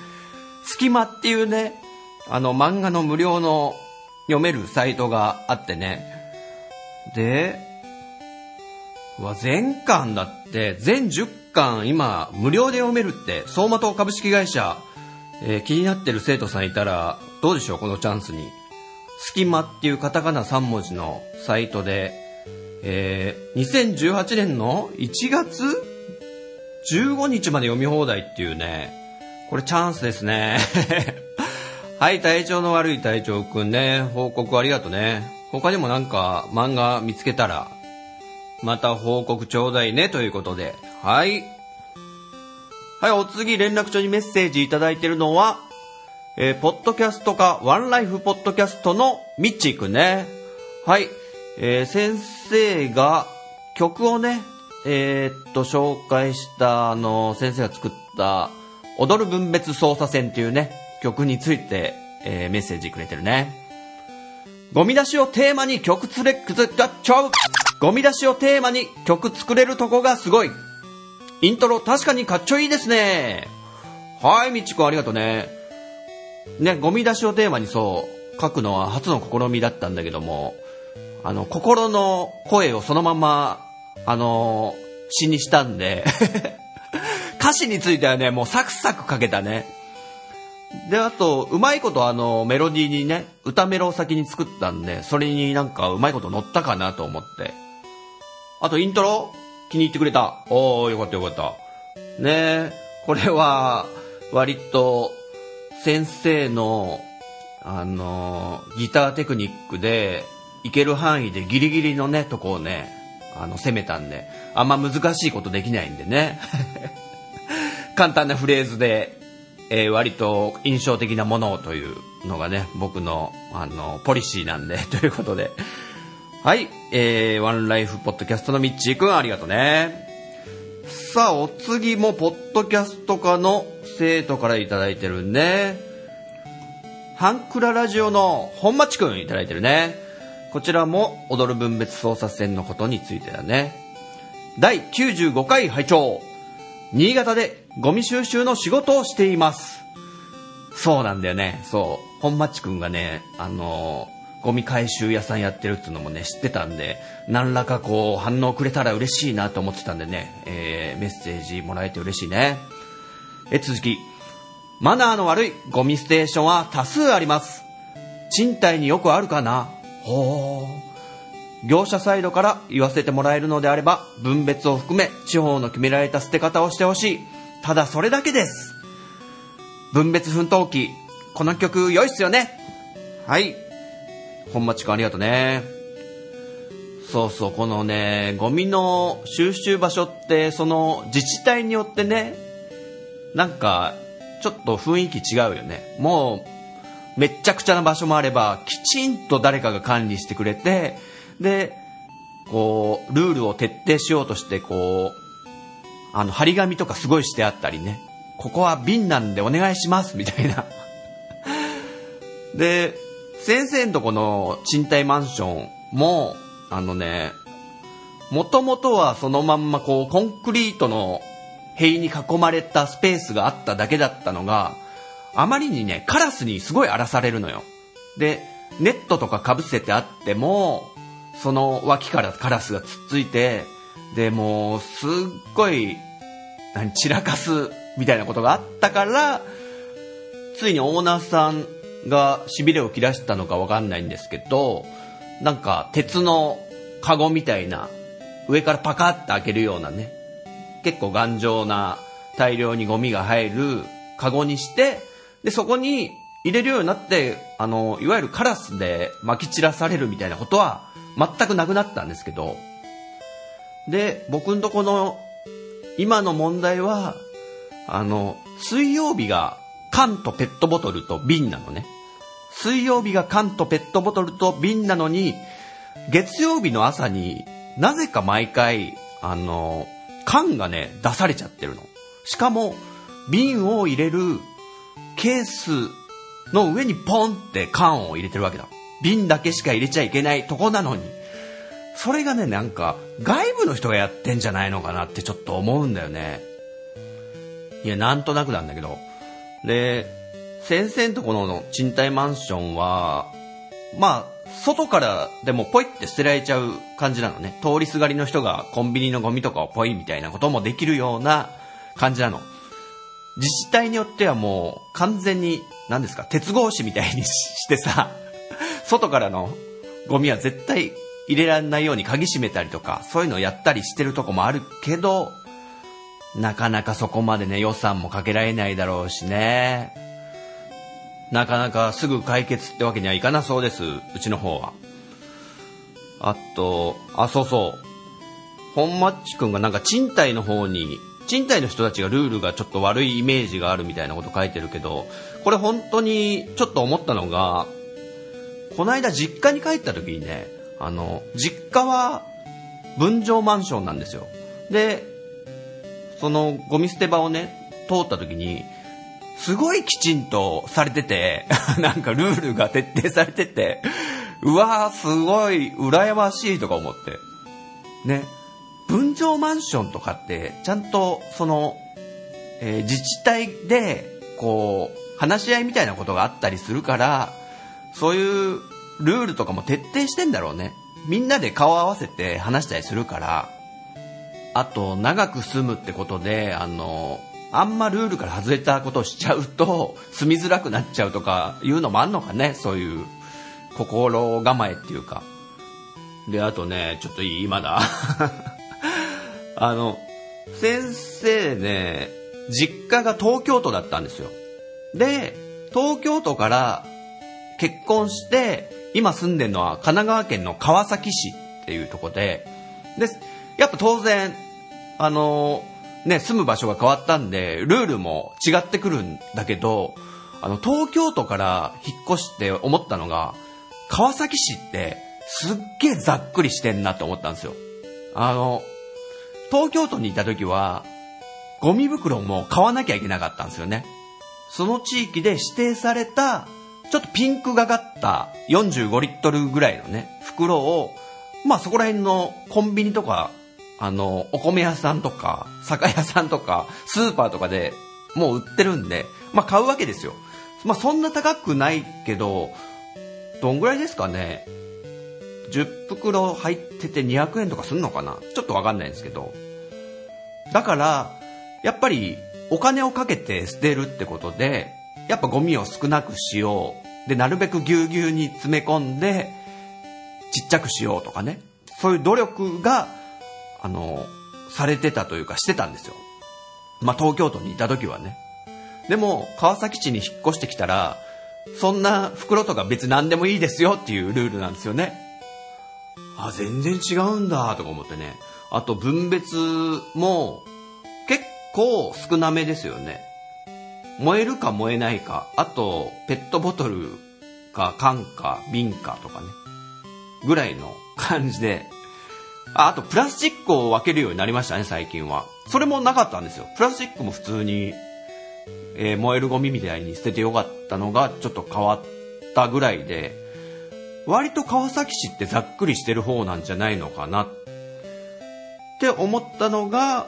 隙間っていうね、あの漫画の無料の読めるサイトがあってね。で、うわ、全巻だって、全10巻今無料で読めるって、相馬灯株式会社、えー気になってる生徒さんいたら、どうでしょう、このチャンスに。隙間っていうカタカナ3文字のサイトで、えー2018年の1月15日まで読み放題っていうね、これチャンスですね。はい、体調の悪い体調くんね、報告ありがとうね。他にもなんか漫画見つけたら、また報告ちょうだいねということで。はい。はい、お次連絡帳にメッセージいただいてるのは、えーポッドキャストか、ワンライフポッドキャストのミッチーくんね。はい。えー先生が曲をね、えーっと、紹介した、あの、先生が作った、踊る分別操作線っていうね、曲について、えーメッセージくれてるね。ゴミ出しをテーマに曲つれ、くず、がっちょうゴミ出しをテーマに曲作れるとこがすごい。イントロ確かにかっちょいいですね。はい、みちこありがとうね。ね、ゴミ出しをテーマにそう、書くのは初の試みだったんだけども、あの、心の声をそのまま、あの詩にしたんで、歌詞についてはね、もうサクサク書けたね。で、あと、うまいことあの、メロディーにね、歌メロを先に作ったんで、それになんかうまいこと乗ったかなと思って。あと、イントロ気に入ってくれた。おー、よかったよかった。ね、これは、割と、先生の、あの、ギターテクニックで、いける範囲でギリギリのね、とこをね、あの、攻めたんで、あんま難しいことできないんでね。簡単なフレーズで、えー割と印象的なものをというのがね、僕の、あの、ポリシーなんで、ということで。はい、えー、ワンライフポッドキャストのミッチーくんありがとうね。さあ、お次も、ポッドキャスト科の生徒からいただいてるね。ハンクララジオの本町くんいただいてるね。こちらも、踊る分別操作線のことについてだね。第95回拝聴新潟でゴミ収集の仕事をしています。そうなんだよね。そう。本町くんがね、あのーゴミ回収屋さんやってるっていうのもね、知ってたんで、何らかこう、反応くれたら嬉しいなと思ってたんでね、えー、メッセージもらえて嬉しいね。え、続き。マナーの悪いゴミステーションは多数あります。賃貸によくあるかな？ほう。業者サイドから言わせてもらえるのであれば、分別を含め、地方の決められた捨て方をしてほしい。ただそれだけです。分別奮闘記。この曲良いっすよね。はい。本町くんありがとうね。そうそう、このね、ゴミの収集場所って、その自治体によってね、なんか、ちょっと雰囲気違うよね。もう、めっちゃくちゃな場所もあれば、きちんと誰かが管理してくれて、で、こう、ルールを徹底しようとして、こう、あの、張り紙とかすごいしてあったりね。ここは瓶なんでお願いします、みたいな。で、先生のとこの賃貸マンションも、あのね、もともとはそのまんまこう、コンクリートの塀に囲まれたスペースがあっただけだったのが、あまりにね、カラスにすごい荒らされるのよ。で、ネットとか被せてあっても、その脇からカラスがつっついて、で、もう、すっごい、何、散らかす、みたいなことがあったから、ついにオーナーさんが痺れを切らしたのかわかんないんですけど、なんか鉄のカゴみたいな、上からパカッて開けるようなね、結構頑丈な大量にゴミが入るカゴにして、で、そこに入れるようになって、あの、いわゆるカラスで撒き散らされるみたいなことは全くなくなったんですけど、で、僕んとこの今の問題は、あの、水曜日が缶とペットボトルと瓶なのね。水曜日が缶とペットボトルと瓶なのに、月曜日の朝になぜか毎回、あの、缶がね、出されちゃってるの。しかも、瓶を入れるケースの上にポンって缶を入れてるわけだ。瓶だけしか入れちゃいけないとこなのに。それがね、なんか、外部の人がやってんじゃないのかなってちょっと思うんだよね。いや、なんとなくなんだけど。で、先生のとこの賃貸マンションは、まあ、外からでもポイって捨てられちゃう感じなのね。通りすがりの人がコンビニのゴミとかをポイみたいなこともできるような感じなの。自治体によってはもう完全に、何ですか、鉄格子みたいにしてさ、外からのゴミは絶対入れられないように鍵閉めたりとか、そういうのをやったりしてるとこもあるけど、なかなかそこまでね、予算もかけられないだろうしね。なかなかすぐ解決ってわけにはいかなそうです、うちの方は。あと、あ、そうそう。本マッチくんがなんか賃貸の方に、賃貸の人たちがルールがちょっと悪いイメージがあるみたいなこと書いてるけど、これ本当にちょっと思ったのが、この間実家に帰った時にね、あの、実家は分譲マンションなんですよ。で、そのゴミ捨て場をね、通った時に、すごいきちんとされてて、なんかルールが徹底されてて、うわーすごい羨ましいとか思って。ね。分譲マンションとかって、ちゃんとその、えー自治体で、こう、話し合いみたいなことがあったりするから、そういうルールとかも徹底してんだろうね。みんなで顔合わせて話したりするから、あと、長く住むってことで、あの、あんまルールから外れたことをしちゃうと、住みづらくなっちゃうとかいうのもあんのかね、そういう心構えっていうか。で、あとね、ちょっといい？まだ。あの、先生ね、実家が東京都だったんですよ。で、東京都から結婚して、今住んでるのは神奈川県の川崎市っていうとこで、で、やっぱ当然、あの、ね、住む場所が変わったんで、ルールも違ってくるんだけど、あの、東京都から引っ越して思ったのが、川崎市ってすっげえざっくりしてんなって思ったんですよ。あの、東京都にいた時は、ゴミ袋も買わなきゃいけなかったんですよね。その地域で指定された、ちょっとピンクがかった45リットルぐらいのね、袋を、まあそこら辺のコンビニとか、あの、お米屋さんとか、酒屋さんとか、スーパーとかでもう売ってるんで、まあ買うわけですよ。まあそんな高くないけど、どんぐらいですかね。10袋入ってて200円とかすんのかな？ちょっとわかんないんですけど。だから、やっぱりお金をかけて捨てるってことで、やっぱゴミを少なくしよう。で、なるべくぎゅうぎゅうに詰め込んで、ちっちゃくしようとかね。そういう努力が、あの、されてたというかしてたんですよ。まあ、東京都にいた時はね。でも、川崎市に引っ越してきたら、そんな袋とか別何でもいいですよっていうルールなんですよね。あ、全然違うんだとか思ってね。あと分別も結構少なめですよね。燃えるか燃えないか、あとペットボトルか缶か瓶かとかね。ぐらいの感じで。ああとプラスチックを分けるようになりましたね、最近は。それもなかったんですよ。プラスチックも普通に、えー燃えるゴミみたいに捨ててよかったのがちょっと変わったぐらいで、割と川崎市ってざっくりしてる方なんじゃないのかなって思ったのが、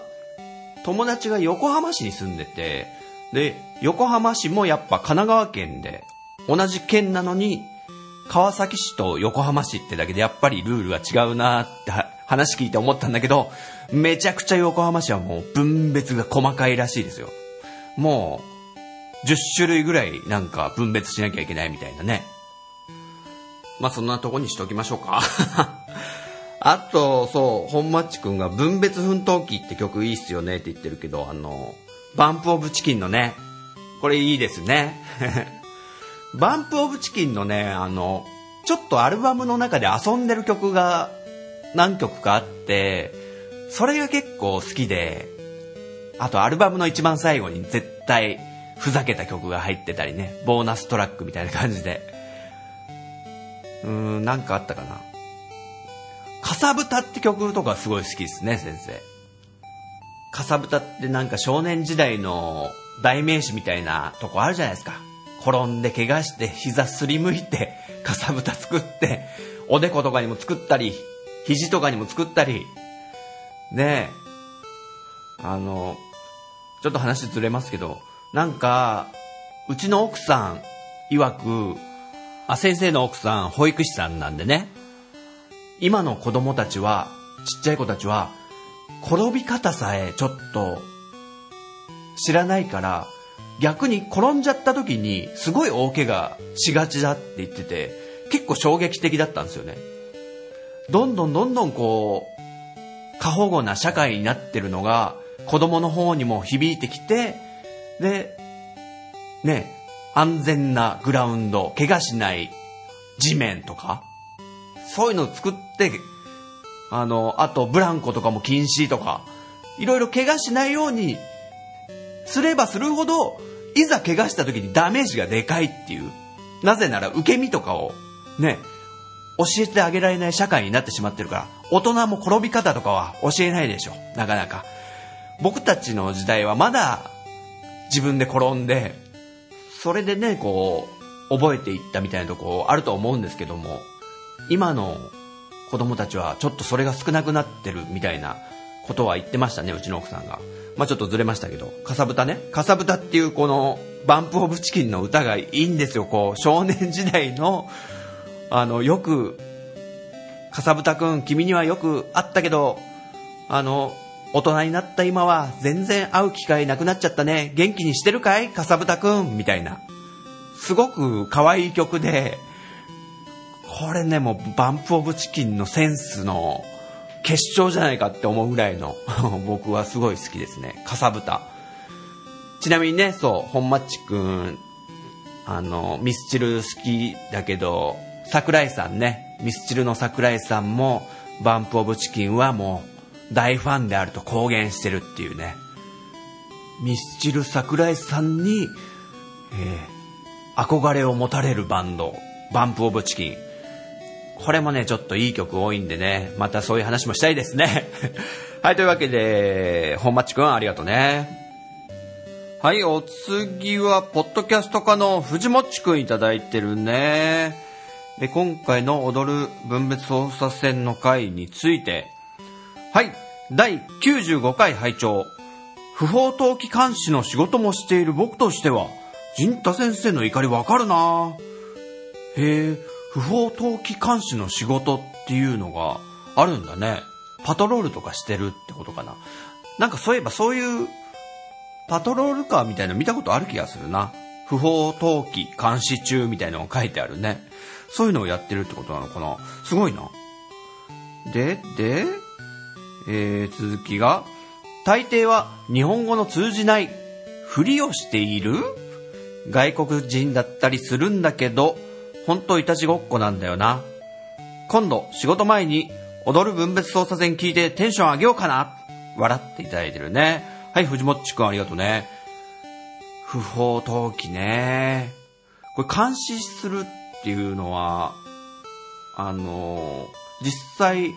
友達が横浜市に住んでて、で、横浜市もやっぱ神奈川県で、同じ県なのに、川崎市と横浜市ってだけでやっぱりルールは違うなって話聞いて思ったんだけど、めちゃくちゃ横浜市はもう分別が細かいらしいですよ。もう、10種類ぐらいなんか分別しなきゃいけないみたいなね。まあそんなとこにしときましょうか。あと、そう、本マッチくんが分別奮闘記って曲いいっすよねって言ってるけど、あの、バンプオブチキンのね、これいいですね。バンプオブチキンのね、あの、ちょっとアルバムの中で遊んでる曲が何曲かあって、それが結構好きで、あとアルバムの一番最後に絶対ふざけた曲が入ってたりね、ボーナストラックみたいな感じで。うん、なんかあったかな。かさぶたって曲とかすごい好きですね、先生。かさぶたってなんか少年時代の代名詞みたいなとこあるじゃないですか。転んで怪我して膝すりむいて、かさぶた作って、おでことかにも作ったり、肘とかにも作ったり、ねえ、あの、ちょっと話ずれますけど、なんか、うちの奥さん曰く、あ、先生の奥さん保育士さんなんでね、今の子供たちは、ちっちゃい子たちは、転び方さえちょっと知らないから、逆に転んじゃった時にすごい大怪我しがちだって言ってて、結構衝撃的だったんですよね。どんどんどんどんこう、過保護な社会になってるのが子供の方にも響いてきて、で、ね、安全なグラウンド、怪我しない地面とか、そういうのを作って、あの、あとブランコとかも禁止とか、いろいろ怪我しないようにすればするほど、いざ怪我した時にダメージがでかいっていう。なぜなら受け身とかをね、教えてあげられない社会になってしまってるから、大人も転び方とかは教えないでしょ。なかなか。僕たちの時代はまだ自分で転んで、それでね、こう、覚えていったみたいなとこあると思うんですけども、今の子供たちはちょっとそれが少なくなってるみたいなことは言ってましたね、うちの奥さんが。まあちょっとずれましたけど、かさぶたね。かさぶたっていうこの、バンプオブチキンの歌がいいんですよ。こう、少年時代の、あの、よく、かさぶたくん、君にはよくあったけど、あの、大人になった今は全然会う機会なくなっちゃったね。元気にしてるかい？かさぶたくんみたいな。すごく可愛い曲で、これね、もうバンプオブチキンのセンスの結晶じゃないかって思うぐらいの 僕はすごい好きですね。かさぶた。ちなみにね、そう、本マッチくん、あの、ミスチル好きだけど、桜井さんね、ミスチルの桜井さんも、バンプオブチキンはもう、大ファンであると公言してるっていうね。ミスチル桜井さんに、えー、憧れを持たれるバンド、バンプオブチキン。これもね、ちょっといい曲多いんでね、またそういう話もしたいですね。はい、というわけで、本町くんありがとうね。はい、お次は、ポッドキャスト家の藤もっちくんいただいてるね。で、今回の踊る分別操作戦の回について、はい、第95回拝聴不法投棄監視の仕事もしている僕としては、陣太先生の怒りわかるなへえ、不法投棄監視の仕事っていうのがあるんだね。パトロールとかしてるってことかな。なんかそういえばそういうパトロールカーみたいなの見たことある気がするな。不法投棄監視中みたいなのが書いてあるね。そういうのをやってるってことなのかな。すごいな。で、で、えー、続きが、大抵は日本語の通じないふりをしている？外国人だったりするんだけど、本当いたちごっこなんだよな。今度仕事前に踊る分別操作線聞いてテンション上げようかな。笑っていただいてるね。はい、藤もっちくんありがとうね。不法投棄ね。これ監視するっていうのは、あの、実際、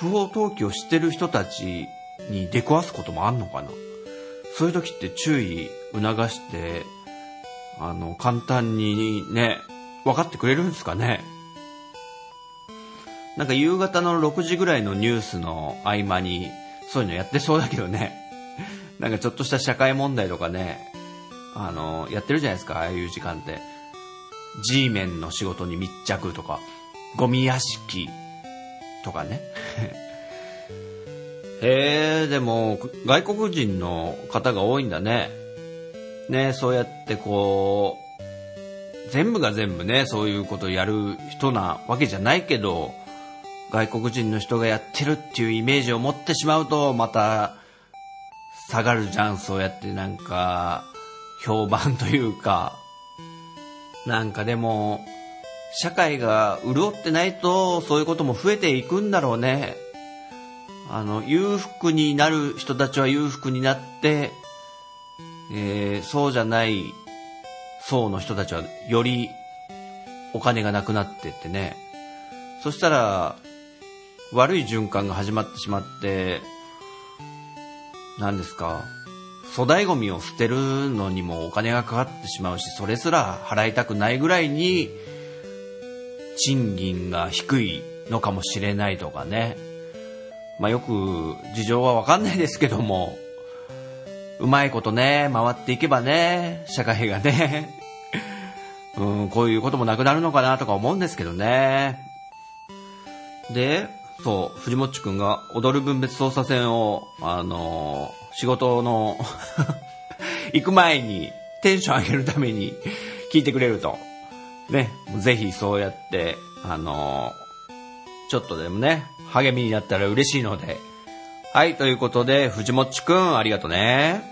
不法投棄をしてる人たちに出くわすこともあんのかな？そういう時って注意促して、あの、簡単にね、分かってくれるんですかね？なんか夕方の6時ぐらいのニュースの合間に、そういうのやってそうだけどね。なんかちょっとした社会問題とかね、あの、やってるじゃないですか、ああいう時間って。G メンの仕事に密着とか、ゴミ屋敷とかね。へえ、でも、外国人の方が多いんだね。ね、そうやってこう、全部が全部ね、そういうことをやる人なわけじゃないけど、外国人の人がやってるっていうイメージを持ってしまうと、また、下がるじゃん、そうやってなんか、評判というか、なんかでも、社会が潤ってないと、そういうことも増えていくんだろうね。あの、裕福になる人たちは裕福になって、えーそうじゃない層の人たちはよりお金がなくなってってね。そしたら、悪い循環が始まってしまって、何ですか、粗大ゴミを捨てるのにもお金がかかってしまうし、それすら払いたくないぐらいに、賃金が低いのかもしれないとかね。まあよく事情はわかんないですけども、うまいことね、回っていけばね、社会がね、うん、こういうこともなくなるのかなとか思うんですけどね。で、そう、藤もっちくんが踊る分別操作線を、あのー仕事の 行く前にテンション上げるために聞いてくれると。ね、ぜひそうやって、あのーちょっとでもね、励みになったら嬉しいので。はい、ということで、藤もっちくん、ありがとうね。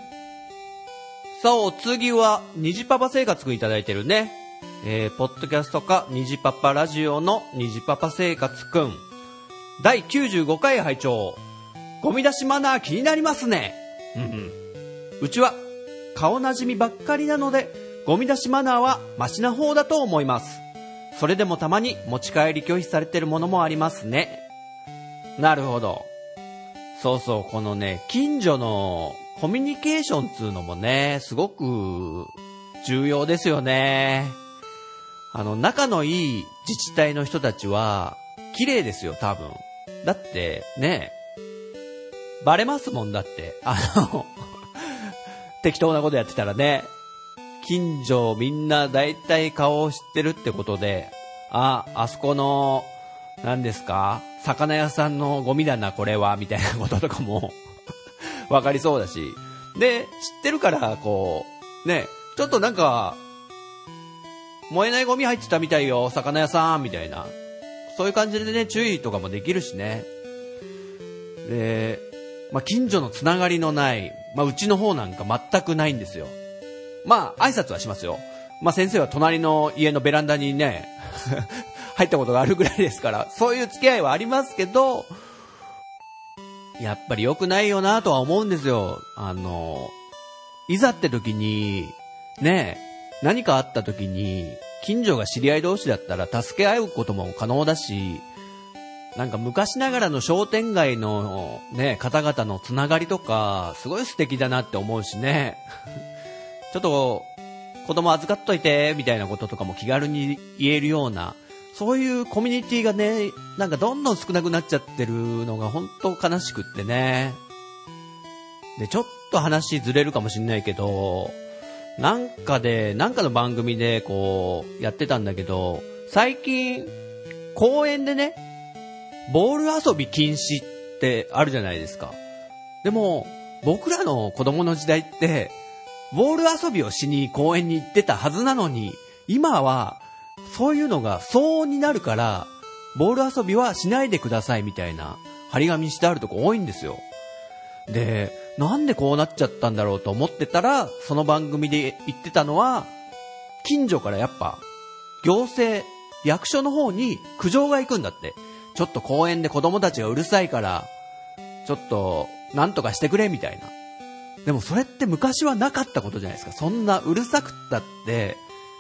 さあ、お次は、虹パパ生活くんいただいてるね。えー、ポッドキャストか、虹パパラジオの虹パパ生活くん。第95回拝聴ゴミ出しマナー気になりますね。うんうん。うちは、顔なじみばっかりなので、ゴミ出しマナーはマシな方だと思います。それでもたまに持ち帰り拒否されてるものもありますね。なるほど。そうそう、このね、近所のコミュニケーションつうのもね、すごく重要ですよね。あの、仲のいい自治体の人たちは、綺麗ですよ、多分。だって、ね、バレますもんだって。あの、適当なことやってたらね、近所みんな大体顔を知ってるってことで、あ、あそこの、何ですか魚屋さんのゴミだな、これは、みたいなこととかも、わかりそうだし。で、知ってるから、こう、ね、ちょっとなんか、燃えないゴミ入ってたみたいよ、魚屋さん、みたいな。そういう感じでね、注意とかもできるしね。で、まあ、近所のつながりのない、まあ、うちの方なんか全くないんですよ。まあ、挨拶はしますよ。まあ、先生は隣の家のベランダにね、入ったことがあるぐらいですから、そういう付き合いはありますけど、やっぱり良くないよなとは思うんですよ。あの、いざって時に、ね、何かあった時に、近所が知り合い同士だったら助け合うことも可能だし、なんか昔ながらの商店街のね、方々のつながりとか、すごい素敵だなって思うしね。ちょっと、子供預かっといて、みたいなこととかも気軽に言えるような、そういうコミュニティがね、なんかどんどん少なくなっちゃってるのが本当悲しくってね。で、ちょっと話ずれるかもしんないけど、なんかで、なんかの番組でこう、やってたんだけど、最近、公園でね、ボール遊び禁止ってあるじゃないですか。でも、僕らの子供の時代って、ボール遊びをしに公園に行ってたはずなのに、今は、そういうのが騒音になるから、ボール遊びはしないでくださいみたいな張り紙してあるとこ多いんですよ。で、なんでこうなっちゃったんだろうと思ってたら、その番組で言ってたのは、近所からやっぱ、行政、役所の方に苦情が行くんだって。ちょっと公園で子供たちがうるさいから、ちょっと、なんとかしてくれみたいな。でもそれって昔はなかったことじゃないですか。そんなうるさくったって、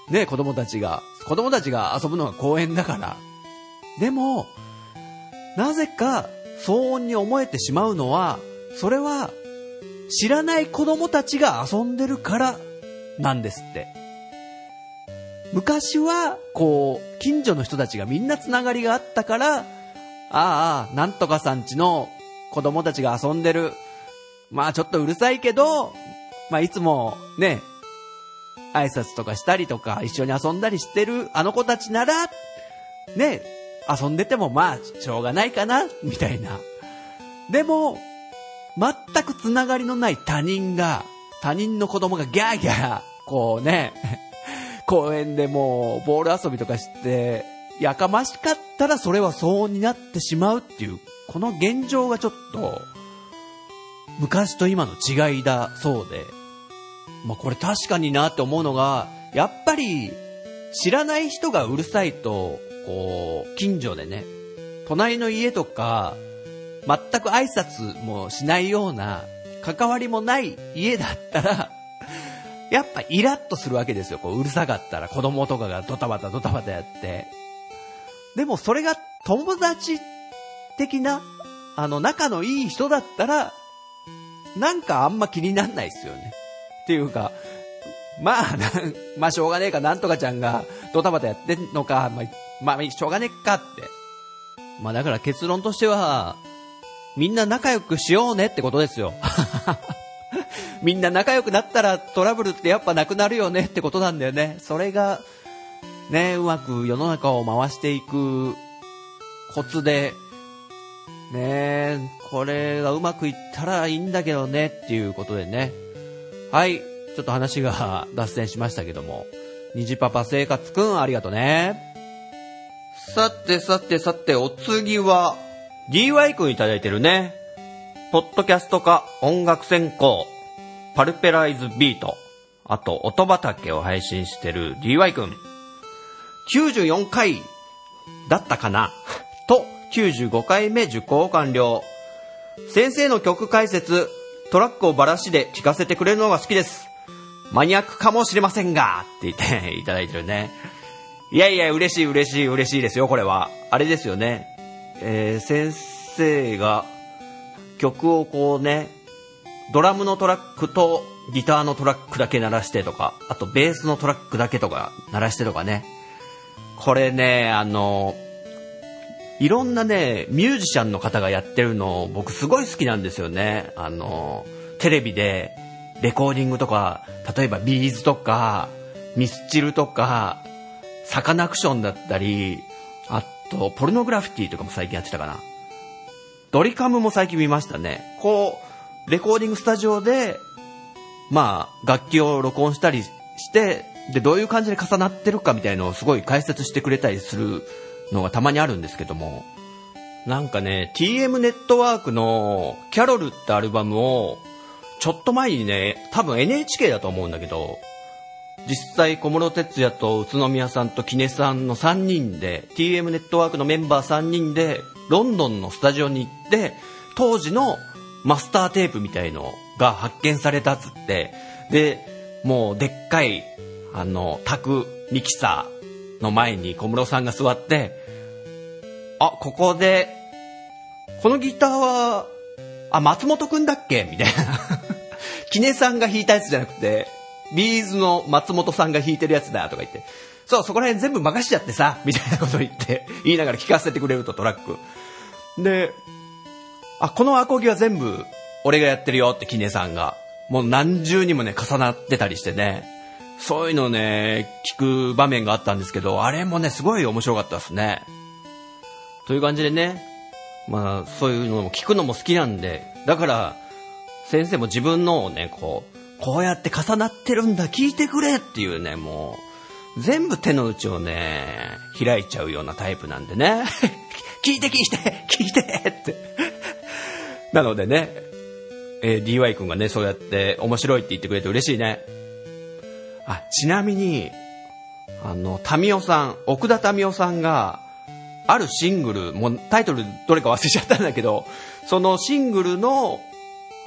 ね、子供たちが、子供たちが遊ぶのが公園だから。でも、なぜか騒音に思えてしまうのは、それは知らない子供たちが遊んでるからなんですって。昔は、こう、近所の人たちがみんなつながりがあったから、ああ、なんとかさんちの子供たちが遊んでる。まあちょっとうるさいけど、まあいつもね、挨拶とかしたりとか一緒に遊んだりしてるあの子たちなら、ね、遊んでてもまあしょうがないかな、みたいな。でも、全くつながりのない他人が、他人の子供がギャーギャー、こうね、公園でもうボール遊びとかして、やかましかったらそれは騒音になってしまうっていう、この現状がちょっと、昔と今の違いだそうで、まあこれ確かになって思うのが、やっぱり知らない人がうるさいと、こう、近所でね、隣の家とか、全く挨拶もしないような、関わりもない家だったら、やっぱイラッとするわけですよ。こううるさかったら子供とかがドタバタドタバタやって。でもそれが友達的な、あの仲のいい人だったら、なんかあんま気になんないですよね。っていうか、まあ、まあしょうがねえか、なんとかちゃんがドタバタやってんのか、まあ、まあ、しょうがねえかって。まあだから結論としては、みんな仲良くしようねってことですよ。みんな仲良くなったらトラブルってやっぱなくなるよねってことなんだよね。それが、ね、うまく世の中を回していくコツで、ねこれがうまくいったらいいんだけどねっていうことでね。はい、ちょっと話が脱線しましたけども。虹パパ生活くんありがとね。さてさてさて、お次は、DY 君いただいてるね。ポッドキャスト化音楽専攻、パルペライズビート、あと音畑を配信してる DY 君。94回だったかな？と、95回目受講完了。先生の曲解説、トラックをばらしで聴かせてくれるのが好きです。マニアックかもしれませんが、って言って いただいてるね。いやいや、嬉しい嬉しい嬉しいですよ、これは。あれですよね。えー、先生が曲をこうね、ドラムのトラックとギターのトラックだけ鳴らしてとか、あとベースのトラックだけとか鳴らしてとかね。これね、あの、いろんなね、ミュージシャンの方がやってるの僕すごい好きなんですよね。あの、テレビでレコーディングとか、例えばビーズとか、ミスチルとか、サカナクションだったり、あと、ポルノグラフィティとかも最近やってたかな。ドリカムも最近見ましたね。こう、レコーディングスタジオで、まあ、楽器を録音したりして、で、どういう感じで重なってるかみたいのをすごい解説してくれたりするのがたまにあるんですけども、なんかね、TM ネットワークのキャロルってアルバムを、ちょっと前にね、多分 NHK だと思うんだけど、実際小室哲哉と宇都宮さんと木根さんの3人で TM ネットワークのメンバー3人でロンドンのスタジオに行って当時のマスターテープみたいのが発見されたっつって。でもうでっかいあのタクミキサーの前に小室さんが座ってあここでこのギターは、あ、松本くんだっけ？みたいな。キネさんが弾いたやつじゃなくて、ビーズの松本さんが弾いてるやつだとか言って、そう、そこら辺全部任しちゃってさ、みたいなこと言って、言いながら聞かせてくれるとトラック。で、あ、このアコギは全部俺がやってるよってキネさんが、もう何重にもね、重なってたりしてね、そういうのね、聞く場面があったんですけど、あれもね、すごい面白かったですね。という感じでね、まあ、そういうのも聞くのも好きなんで、だから、先生も自分のをね、こう、こうやって重なってるんだ、聞いてくれっていうね、もう、全部手の内をね、開いちゃうようなタイプなんでね、聞いて聞いて、聞いてって。なのでね、えー DY 君がね、そうやって面白いって言ってくれて嬉しいね。あ、ちなみに、あの、タミオさん、奥田民生さんが、あるシングル、もうタイトルどれか忘れちゃったんだけど、そのシングルの、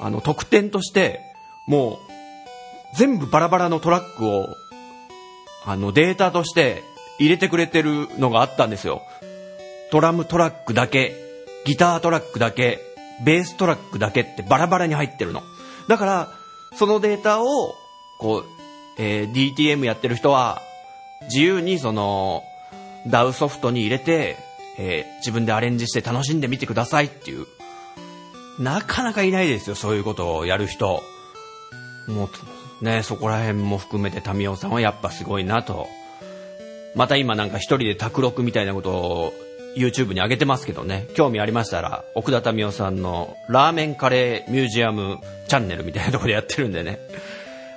あの、特典として、もう、全部バラバラのトラックを、あの、データとして入れてくれてるのがあったんですよ。ドラムトラックだけ、ギタートラックだけ、ベーストラックだけってバラバラに入ってるの。だから、そのデータを、こう、えー DTM やってる人は、自由にその、ダウソフトに入れて、えー自分でアレンジして楽しんでみてくださいっていう。なかなかいないですよ、そういうことをやる人。もう、ね、そこら辺も含めてタミオさんはやっぱすごいなと。また今なんか一人で卓録みたいなことを YouTube に上げてますけどね、興味ありましたら、奥田民生さんのラーメンカレーミュージアムチャンネルみたいなとこでやってるんでね。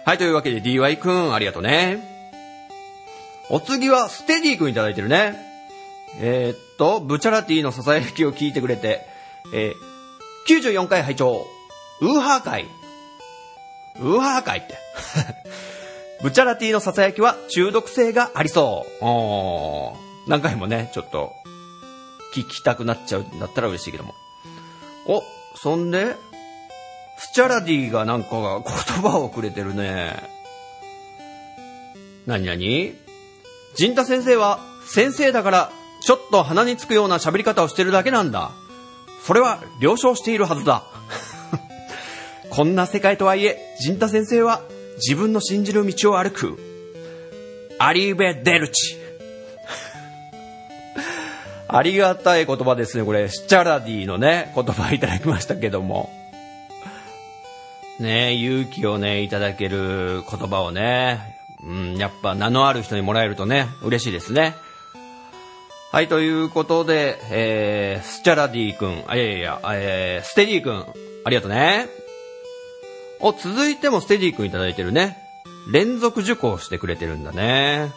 はい、というわけで DY くん、ありがとうね。お次はステディくんいただいてるね。えーっと、ブチャラティの囁きを聞いてくれて、えー94回拝聴ウーハー会。ウーハー会って。ブチャラティの囁きは中毒性がありそう。おー何回もね、ちょっと、聞きたくなっちゃうんだったら嬉しいけども。お、そんで、スチャラディがなんか言葉をくれてるね。なになにジンタ先生は先生だからちょっと鼻につくような喋り方をしてるだけなんだ。それは了承しているはずだ。こんな世界とはいえ、ジンタ先生は自分の信じる道を歩く。アリーベ・デルチ。ありがたい言葉ですね、これ。スチャラディのね、言葉いただきましたけども。ね勇気をね、いただける言葉をね、うん、やっぱ名のある人にもらえるとね、嬉しいですね。はい、ということで、えー、スチャラディ君、あ、いやいや、えー、ステディ君、ありがとうね。お、続いてもステディ君いただいてるね。連続受講してくれてるんだね。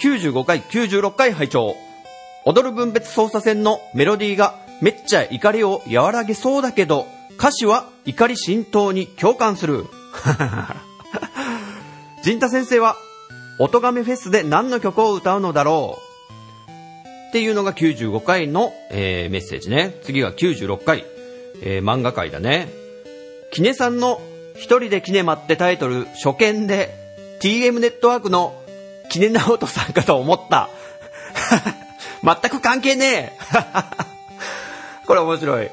95回、96回拝聴踊る分別操作線のメロディーがめっちゃ怒りを和らげそうだけど、歌詞は怒り浸透に共感する。陣太先生は、音亀フェスで何の曲を歌うのだろうっていうのが95回の、えーメッセージね。次が96回、えー漫画界だね。キネさんの一人でキネマってタイトル初見で TM ネットワークのキネナオトさんかと思った。全く関係ねえ。これ面白い。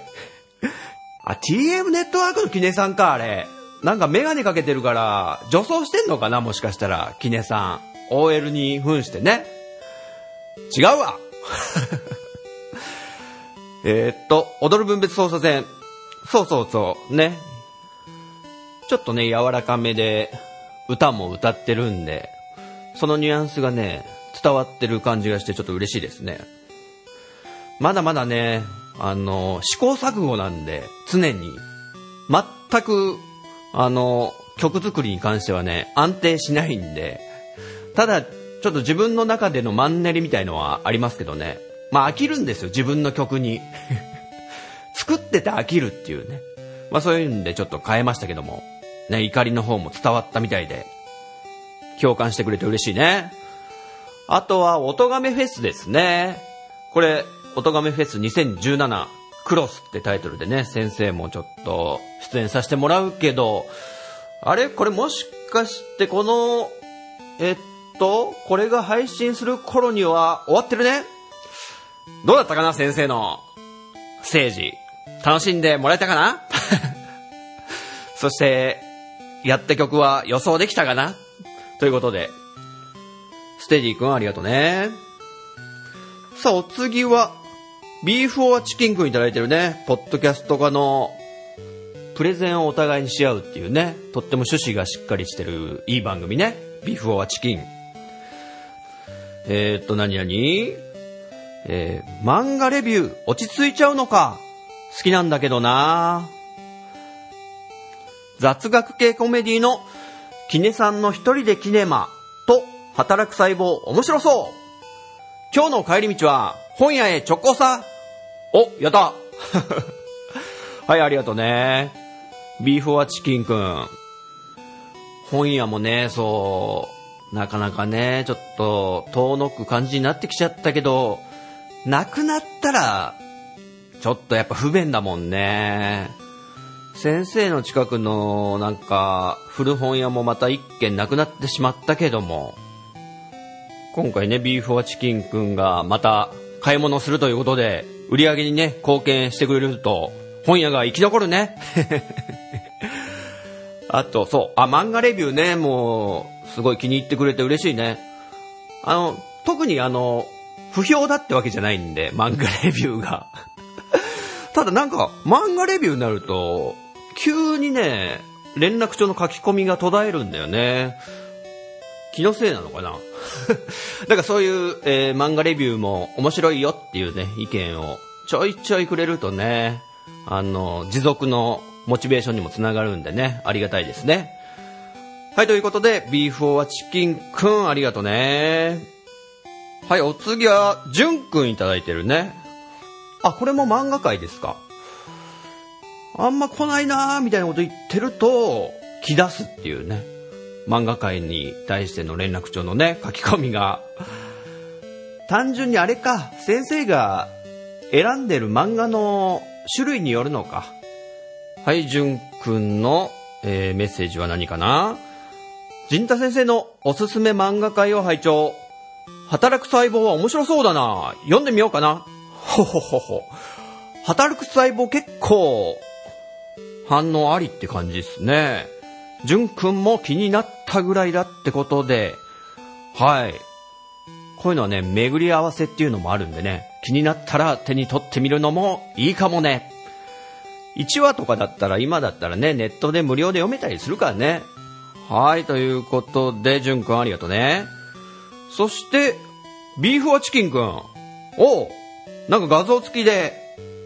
あ、TM ネットワークのキネさんか、あれ。なんかメガネかけてるから、女装してんのかなもしかしたら、キネさん。OL に扮してね。違うわ えっと、踊る分別操作線。そうそうそう、ね。ちょっとね、柔らかめで、歌も歌ってるんで、そのニュアンスがね、伝わってる感じがしてちょっと嬉しいですね。まだまだね、あの、試行錯誤なんで、常に、全く、あの、曲作りに関してはね、安定しないんで、ただ、ちょっと自分の中でのマンネリみたいのはありますけどね。まあ飽きるんですよ、自分の曲に。作ってて飽きるっていうね。まあそういうんでちょっと変えましたけども、ね、怒りの方も伝わったみたいで、共感してくれて嬉しいね。あとは、音亀フェスですね。これ、音亀フェス2017クロスってタイトルでね、先生もちょっと出演させてもらうけど、あれ？これもしかしてこの、えっと、これが配信する頃には終わってるね？どうだったかな先生の政治。楽しんでもらえたかな？そして、やった曲は予想できたかな？ということで、ステディ君ありがとうね。さあ、お次は、ビーフオアチキン君いただいてるね、ポッドキャスト家のプレゼンをお互いにし合うっていうね、とっても趣旨がしっかりしてるいい番組ね。ビーフオアチキン。えー、っと、何々？えー、漫画レビュー落ち着いちゃうのか？好きなんだけどな雑学系コメディのキネさんの一人でキネマと働く細胞面白そう今日の帰り道は本屋へ直行さお、やった はい、ありがとうね。ビーフォアチキンくん。本屋もね、そう、なかなかね、ちょっと遠のく感じになってきちゃったけど、なくなったら、ちょっとやっぱ不便だもんね。先生の近くのなんか古本屋もまた一軒なくなってしまったけども、今回ね、ビーフォアチキンくんがまた買い物するということで、売り上げにね、貢献してくれると、本屋が生き残るね。あと、そう、あ、漫画レビューね、もう、すごい気に入ってくれて嬉しいね。あの、特にあの、不評だってわけじゃないんで、漫画レビューが。ただなんか、漫画レビューになると、急にね、連絡帳の書き込みが途絶えるんだよね。気のせいなのかな？だかそういう、えー漫画レビューも面白いよっていうね、意見をちょいちょいくれるとね、あの、持続のモチベーションにもつながるんでね、ありがたいですね。はい、ということで、ビーフオアチキンくん、ありがとね。はい、お次は、じゅんくんいただいてるね。あ、これも漫画界ですか。あんま来ないなーみたいなこと言ってると、来出すっていうね。漫画界に対しての連絡帳のね、書き込みが。単純にあれか、先生が選んでる漫画の種類によるのか。はい、じゅんくんの、えーメッセージは何かな陣太先生のおすすめ漫画界を拝聴。働く細胞は面白そうだな。読んでみようかな。ほほほほ。働く細胞結構反応ありって感じですね。じゅんくんも気になったぐらいだってことで、はい。こういうのはね、巡り合わせっていうのもあるんでね、気になったら手に取ってみるのもいいかもね。1話とかだったら、今だったらね、ネットで無料で読めたりするからね。はい、ということで、じゅんくんありがとうね。そして、ビーフはチキンくん。おうなんか画像付きで、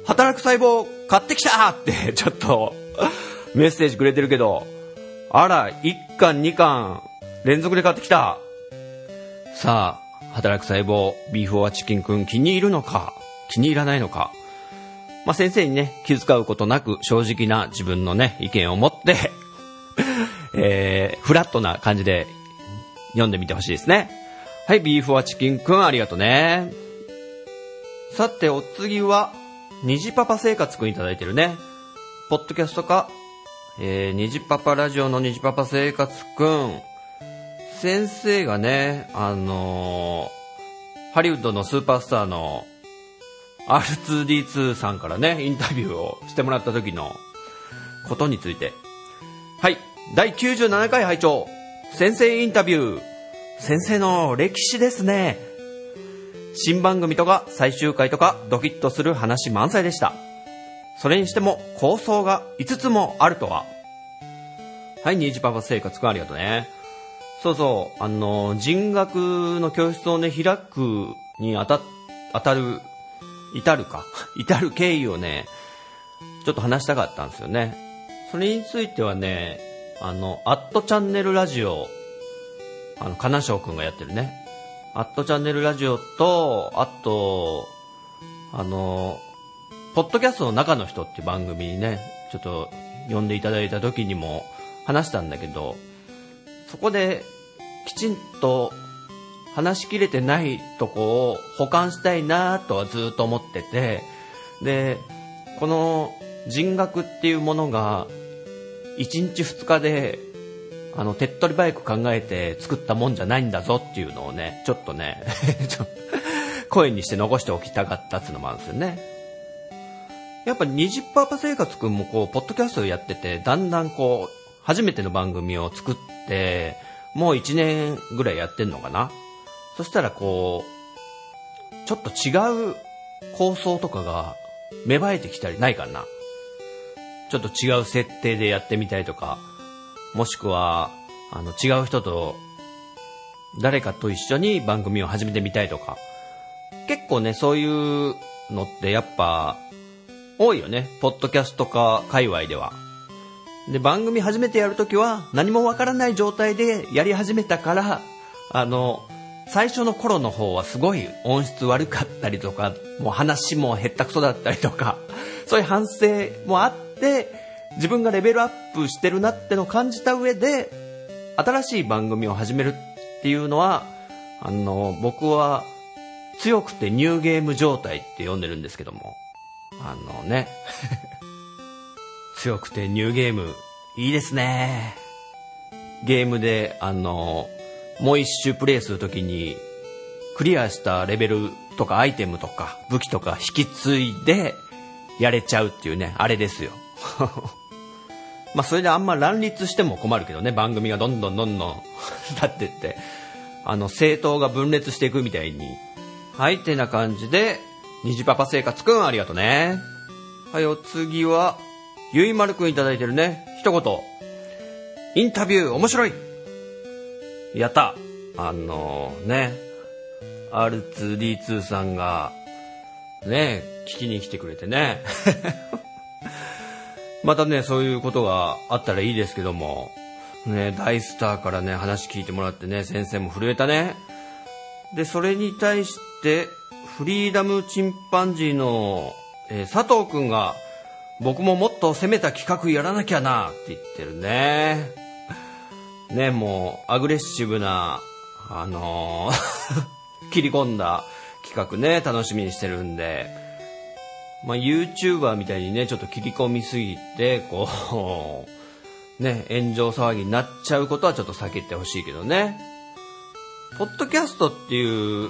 働く細胞買ってきたって、ちょっと、メッセージくれてるけど、あら、1巻2巻、連続で買ってきた。さあ、働く細胞、ビーフはチキンくん気に入るのか、気に入らないのか。まあ、先生にね、気遣うことなく正直な自分のね、意見を持って、えー、フラットな感じで読んでみてほしいですね。はい、ビーフはチキンくんありがとうね。さて、お次は、虹パパ生活くんいただいてるね。ポッドキャストか、えー、虹パパラジオの虹パパ生活くん。先生がね、あのーハリウッドのスーパースターの R2D2 さんからね、インタビューをしてもらった時のことについて。はい。第97回拝聴先生インタビュー。先生の歴史ですね。新番組とか最終回とかドキッとする話満載でした。それにしても構想が5つもあるとは。はい、ニージパパ生活くんありがとうね。そうそう、あの、人学の教室をね、開くにあた、当たる、至るか、至る経緯をね、ちょっと話したかったんですよね。それについてはね、あの、アットチャンネルラジオ、あの、金賞くんがやってるね。アットチャンネルラジオと、あと、あの、ポッドキャストの中の人っていう番組にね、ちょっと呼んでいただいた時にも話したんだけど、そこできちんと話しきれてないとこを保管したいなとはずっと思ってて、で、この人学っていうものが1日2日であの手っ取り早く考えて作ったもんじゃないんだぞっていうのをね、ちょっとね、ちょ声にして残しておきたかったっていうのもあるんですよね。やっぱ20%パパ生活くんもこう、ポッドキャストをやってて、だんだんこう、初めての番組を作って、もう1年ぐらいやってんのかな？そしたらこう、ちょっと違う構想とかが芽生えてきたりないかな？ちょっと違う設定でやってみたいとか、もしくは、あの、違う人と、誰かと一緒に番組を始めてみたいとか、結構ね、そういうのってやっぱ、多いよね。ポッドキャストか界隈では。で、番組初めてやるときは何もわからない状態でやり始めたから、あの、最初の頃の方はすごい音質悪かったりとか、もう話もへったくそだったりとか、そういう反省もあって、自分がレベルアップしてるなってのを感じた上で、新しい番組を始めるっていうのは、あの、僕は強くてニューゲーム状態って呼んでるんですけども、あのね、強くてニューゲーム、いいですね。ゲームで、あの、もう一周プレイするときに、クリアしたレベルとかアイテムとか武器とか引き継いでやれちゃうっていうね、あれですよ。まあそれであんま乱立しても困るけどね、番組がどんどんどんどん立ってって、あの、政党が分裂していくみたいに。はい、てな感じで、虹パパ生活くんありがとうね。はい、お次は、ゆいまるくんいただいてるね。一言。インタビュー面白いやったあのね、R2D2 さんが、ね、聞きに来てくれてね。またね、そういうことがあったらいいですけども、ね、大スターからね、話聞いてもらってね、先生も震えたね。で、それに対して、フリーダムチンパンジーの、えー佐藤くんが、僕ももっと攻めた企画やらなきゃなって言ってるね。ね、もう、アグレッシブな、あのー 切り込んだ企画ね、楽しみにしてるんで、まあ、YouTuber みたいにね、ちょっと切り込みすぎて、こう、ね、炎上騒ぎになっちゃうことはちょっと避けてほしいけどね。ポッドキャストっていう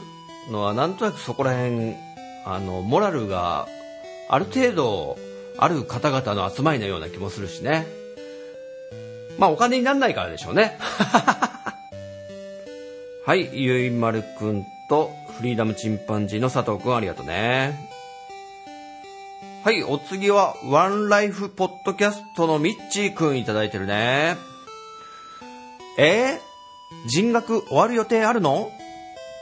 のはなんとなくそこら辺、あの、モラルがある程度ある方々の集まりのような気もするしね。まあお金になんないからでしょうね。はい、ゆいまるくんとフリーダムチンパンジーの佐藤くんありがとうね。はい、お次はワンライフポッドキャストのミッチーくんいただいてるね。えー、人学終わる予定あるの？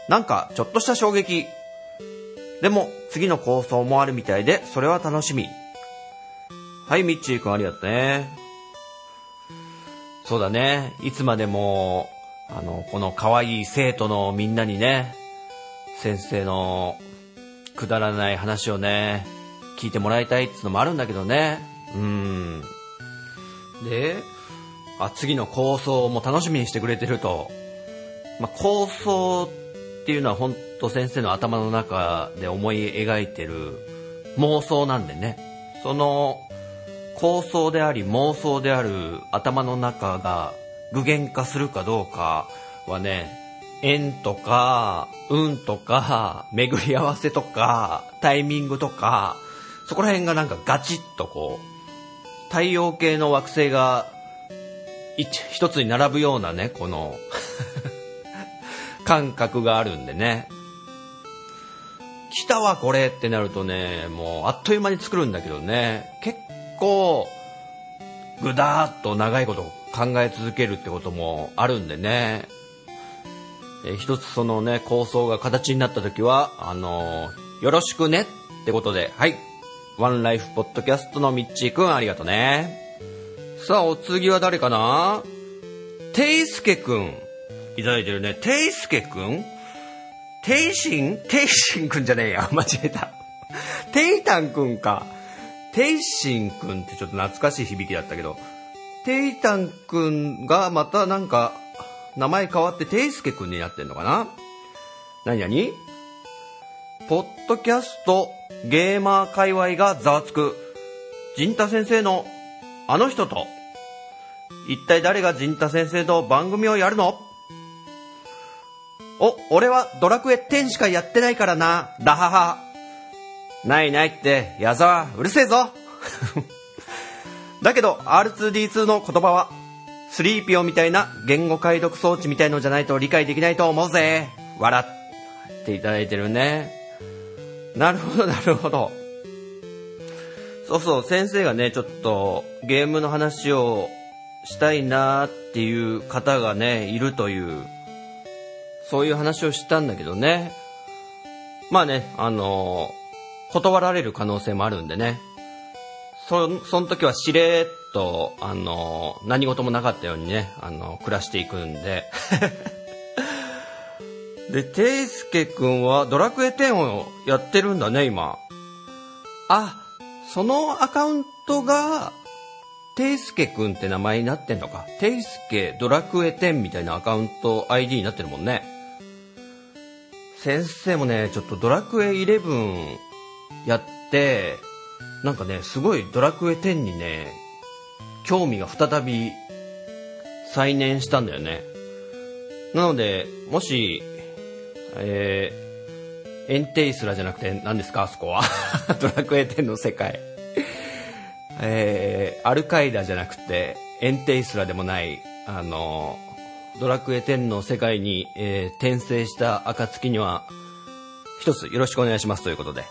なんかちょっとした衝撃。でも次の構想もあるみたいでそれは楽しみ。はい、ミッチーくんありがとうね。そうだね。いつまでも、あの、この可愛い生徒のみんなにね、先生のくだらない話をね、聞いてもらいたいっていうのもあるんだけどね。うん。で、あ、次の構想も楽しみにしてくれてると。まあ、構想っていうのは本当先生の頭の中で思い描いてる妄想なんでね。その構想であり妄想である頭の中が具現化するかどうかはね、縁とか、運とか、巡り合わせとか、タイミングとか、そこら辺がなんかガチッとこう、太陽系の惑星が一一つに並ぶようなね、この 感覚があるんでね。来たわこれってなるとね、もうあっという間に作るんだけどね、結構、ぐだーっと長いこと考え続けるってこともあるんでね。えー一つそのね、構想が形になった時は、あのーよろしくねってことで、はい。ワンライフポッドキャストのミッチーくんありがとね。さあ、お次は誰かな？ていすけくん。いただいてるね。ていすけくん？ていしんていしんくんじゃねえや。間違えた。ていたんくんか。ていしんくんってちょっと懐かしい響きだったけど、ていたんくんがまたなんか、名前変わってていすけくんになってんのかな？何々ポッドキャストゲーマー界隈がざわつく。陣太先生のあの人と、一体誰が陣太先生と番組をやるの？お、俺はドラクエ10しかやってないからな、ラハハ。ないないって、矢沢、うるせえぞ だけど、R2D2 の言葉は、スリーピオみたいな言語解読装置みたいのじゃないと理解できないと思うぜ。笑っていただいてるね。なるほど、なるほど。そうそう、先生がね、ちょっとゲームの話をしたいなーっていう方がね、いるという、そういう話をしたんだけどね。まあね、あのー断られる可能性もあるんでね。そ、その時はしれーっと、あのー何事もなかったようにね、あのー暮らしていくんで。で、ていすけくんはドラクエ10をやってるんだね、今。あ、そのアカウントが、ていすけくんって名前になってんのか？ていすけドラクエ10みたいなアカウント ID になってるもんね。先生もね、ちょっとドラクエ11やって、なんかね、すごいドラクエ10にね、興味が再び再燃したんだよね。なので、もし、えー、エンテイスラじゃなくて何ですか？あそこは？ドラクエ10の世界。えー、アルカイダじゃなくて、エンテイスラでもない、あの、ドラクエ10の世界に、えー転生した暁には、一つよろしくお願いしますということで。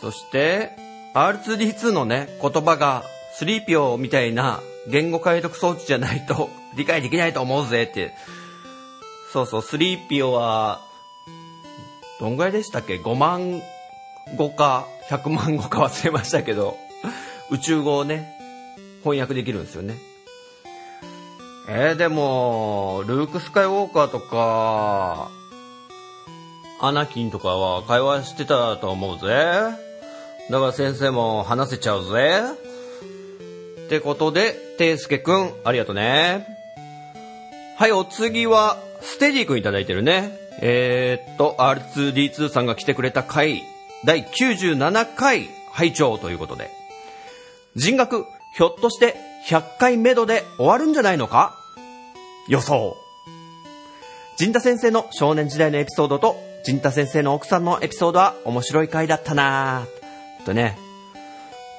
そして、R2D2 のね、言葉が、スリーピオみたいな言語解読装置じゃないと 理解できないと思うぜって。そうそう、スリーピオは、どんぐらいでしたっけ ?5 万語か100万語か忘れましたけど、宇宙語をね、翻訳できるんですよね。えー、でも、ルーク・スカイウォーカーとか、アナキンとかは会話してたと思うぜ。だから先生も話せちゃうぜ。ってことで、ていすけくん、ありがとうね。はい、お次は、ステディ君いただいてるね。えー、っと、R2D2 さんが来てくれた回、第97回拝聴ということで。人学、ひょっとして100回目処で終わるんじゃないのか？予想。陣田先生の少年時代のエピソードと、陣田先生の奥さんのエピソードは面白い回だったなぁ。とね。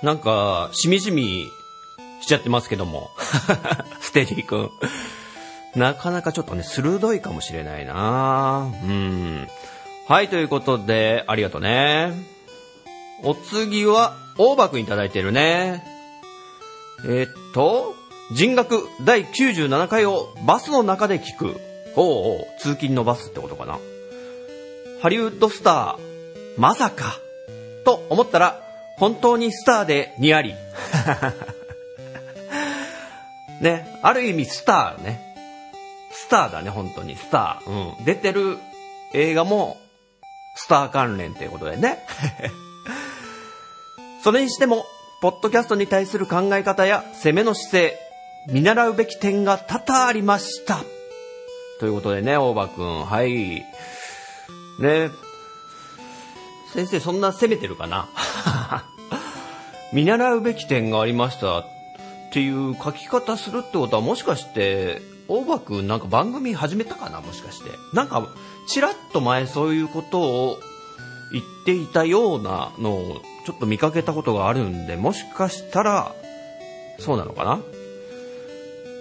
なんか、しみじみしちゃってますけども。ステディ君。なかなかちょっとね、鋭いかもしれないなうん。はい、ということで、ありがとうね。お次は、大場くんいただいてるね。えーっと、人学第97回をバスの中で聞く。おうおう、通勤のバスってことかな。ハリウッドスター、まさか、と思ったら、本当にスターでにあり。ね、ある意味スターね。スターだね、本当に、スター。うん。出てる映画も、スター関連っていうことでね。それにしても、ポッドキャストに対する考え方や攻めの姿勢、見習うべき点が多々ありました。ということでね、大場くん、はい。ね、先生そんな攻めてるかな？見習うべき点がありましたっていう書き方するってことはもしかして、大場くんなんか番組始めたかな？もしかして。なんか、ちらっと前そういうことを言っていたようなのをちょっと見かけたことがあるんで、もしかしたら、そうなのかな？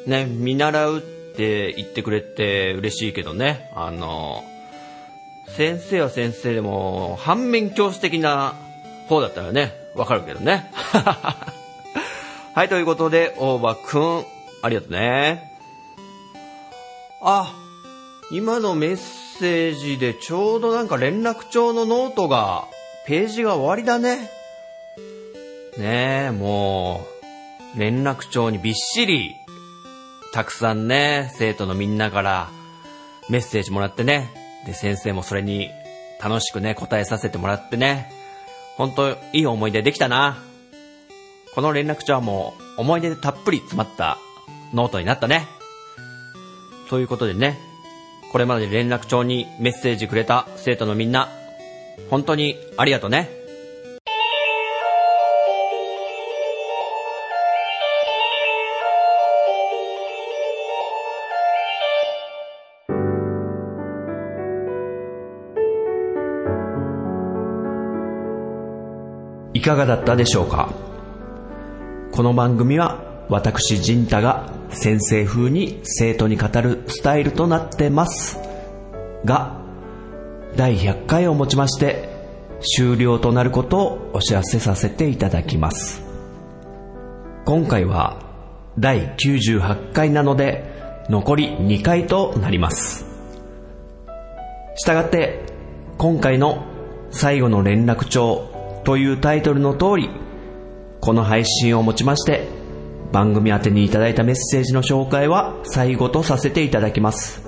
ね、見習うって言ってくれて嬉しいけどね、あの、先生は先生でも、反面教師的な方だったらね、わかるけどね。はい、ということで、大場くん、ありがとうね。あ、今のメッセセージでちょうどなんか連絡帳のノートが、ページが終わりだね。ねえ、もう、連絡帳にびっしり、たくさんね、生徒のみんなからメッセージもらってね。で、先生もそれに楽しくね、答えさせてもらってね。ほんと、いい思い出できたな。この連絡帳はもう、思い出でたっぷり詰まったノートになったね。ということでね、これまで連絡帳にメッセージくれた生徒のみんな、本当にありがとうね。いかがだったでしょうか？この番組は私陣太が先生風に生徒に語るスタイルとなってますが第100回をもちまして終了となることをお知らせさせていただきます。今回は第98回なので残り2回となります。したがって今回の最後の連絡帳というタイトルの通りこの配信をもちまして番組宛てにいただいたメッセージの紹介は最後とさせていただきます。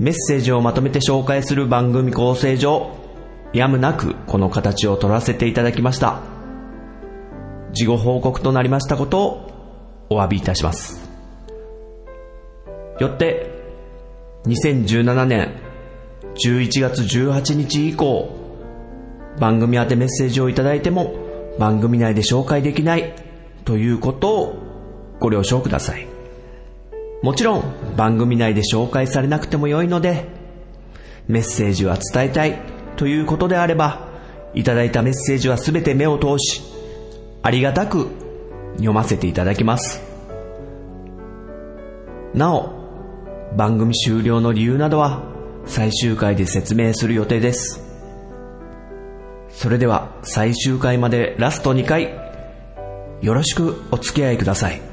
メッセージをまとめて紹介する番組構成上やむなくこの形を取らせていただきました。事後報告となりましたことをお詫びいたします。よって2017年11月18日以降番組宛てメッセージをいただいても番組内で紹介できないということをご了承ください。もちろん番組内で紹介されなくてもよいのでメッセージは伝えたいということであればいただいたメッセージはすべて目を通しありがたく読ませていただきます。なお番組終了の理由などは最終回で説明する予定です。それでは最終回までラスト2回よろしくお付き合いください。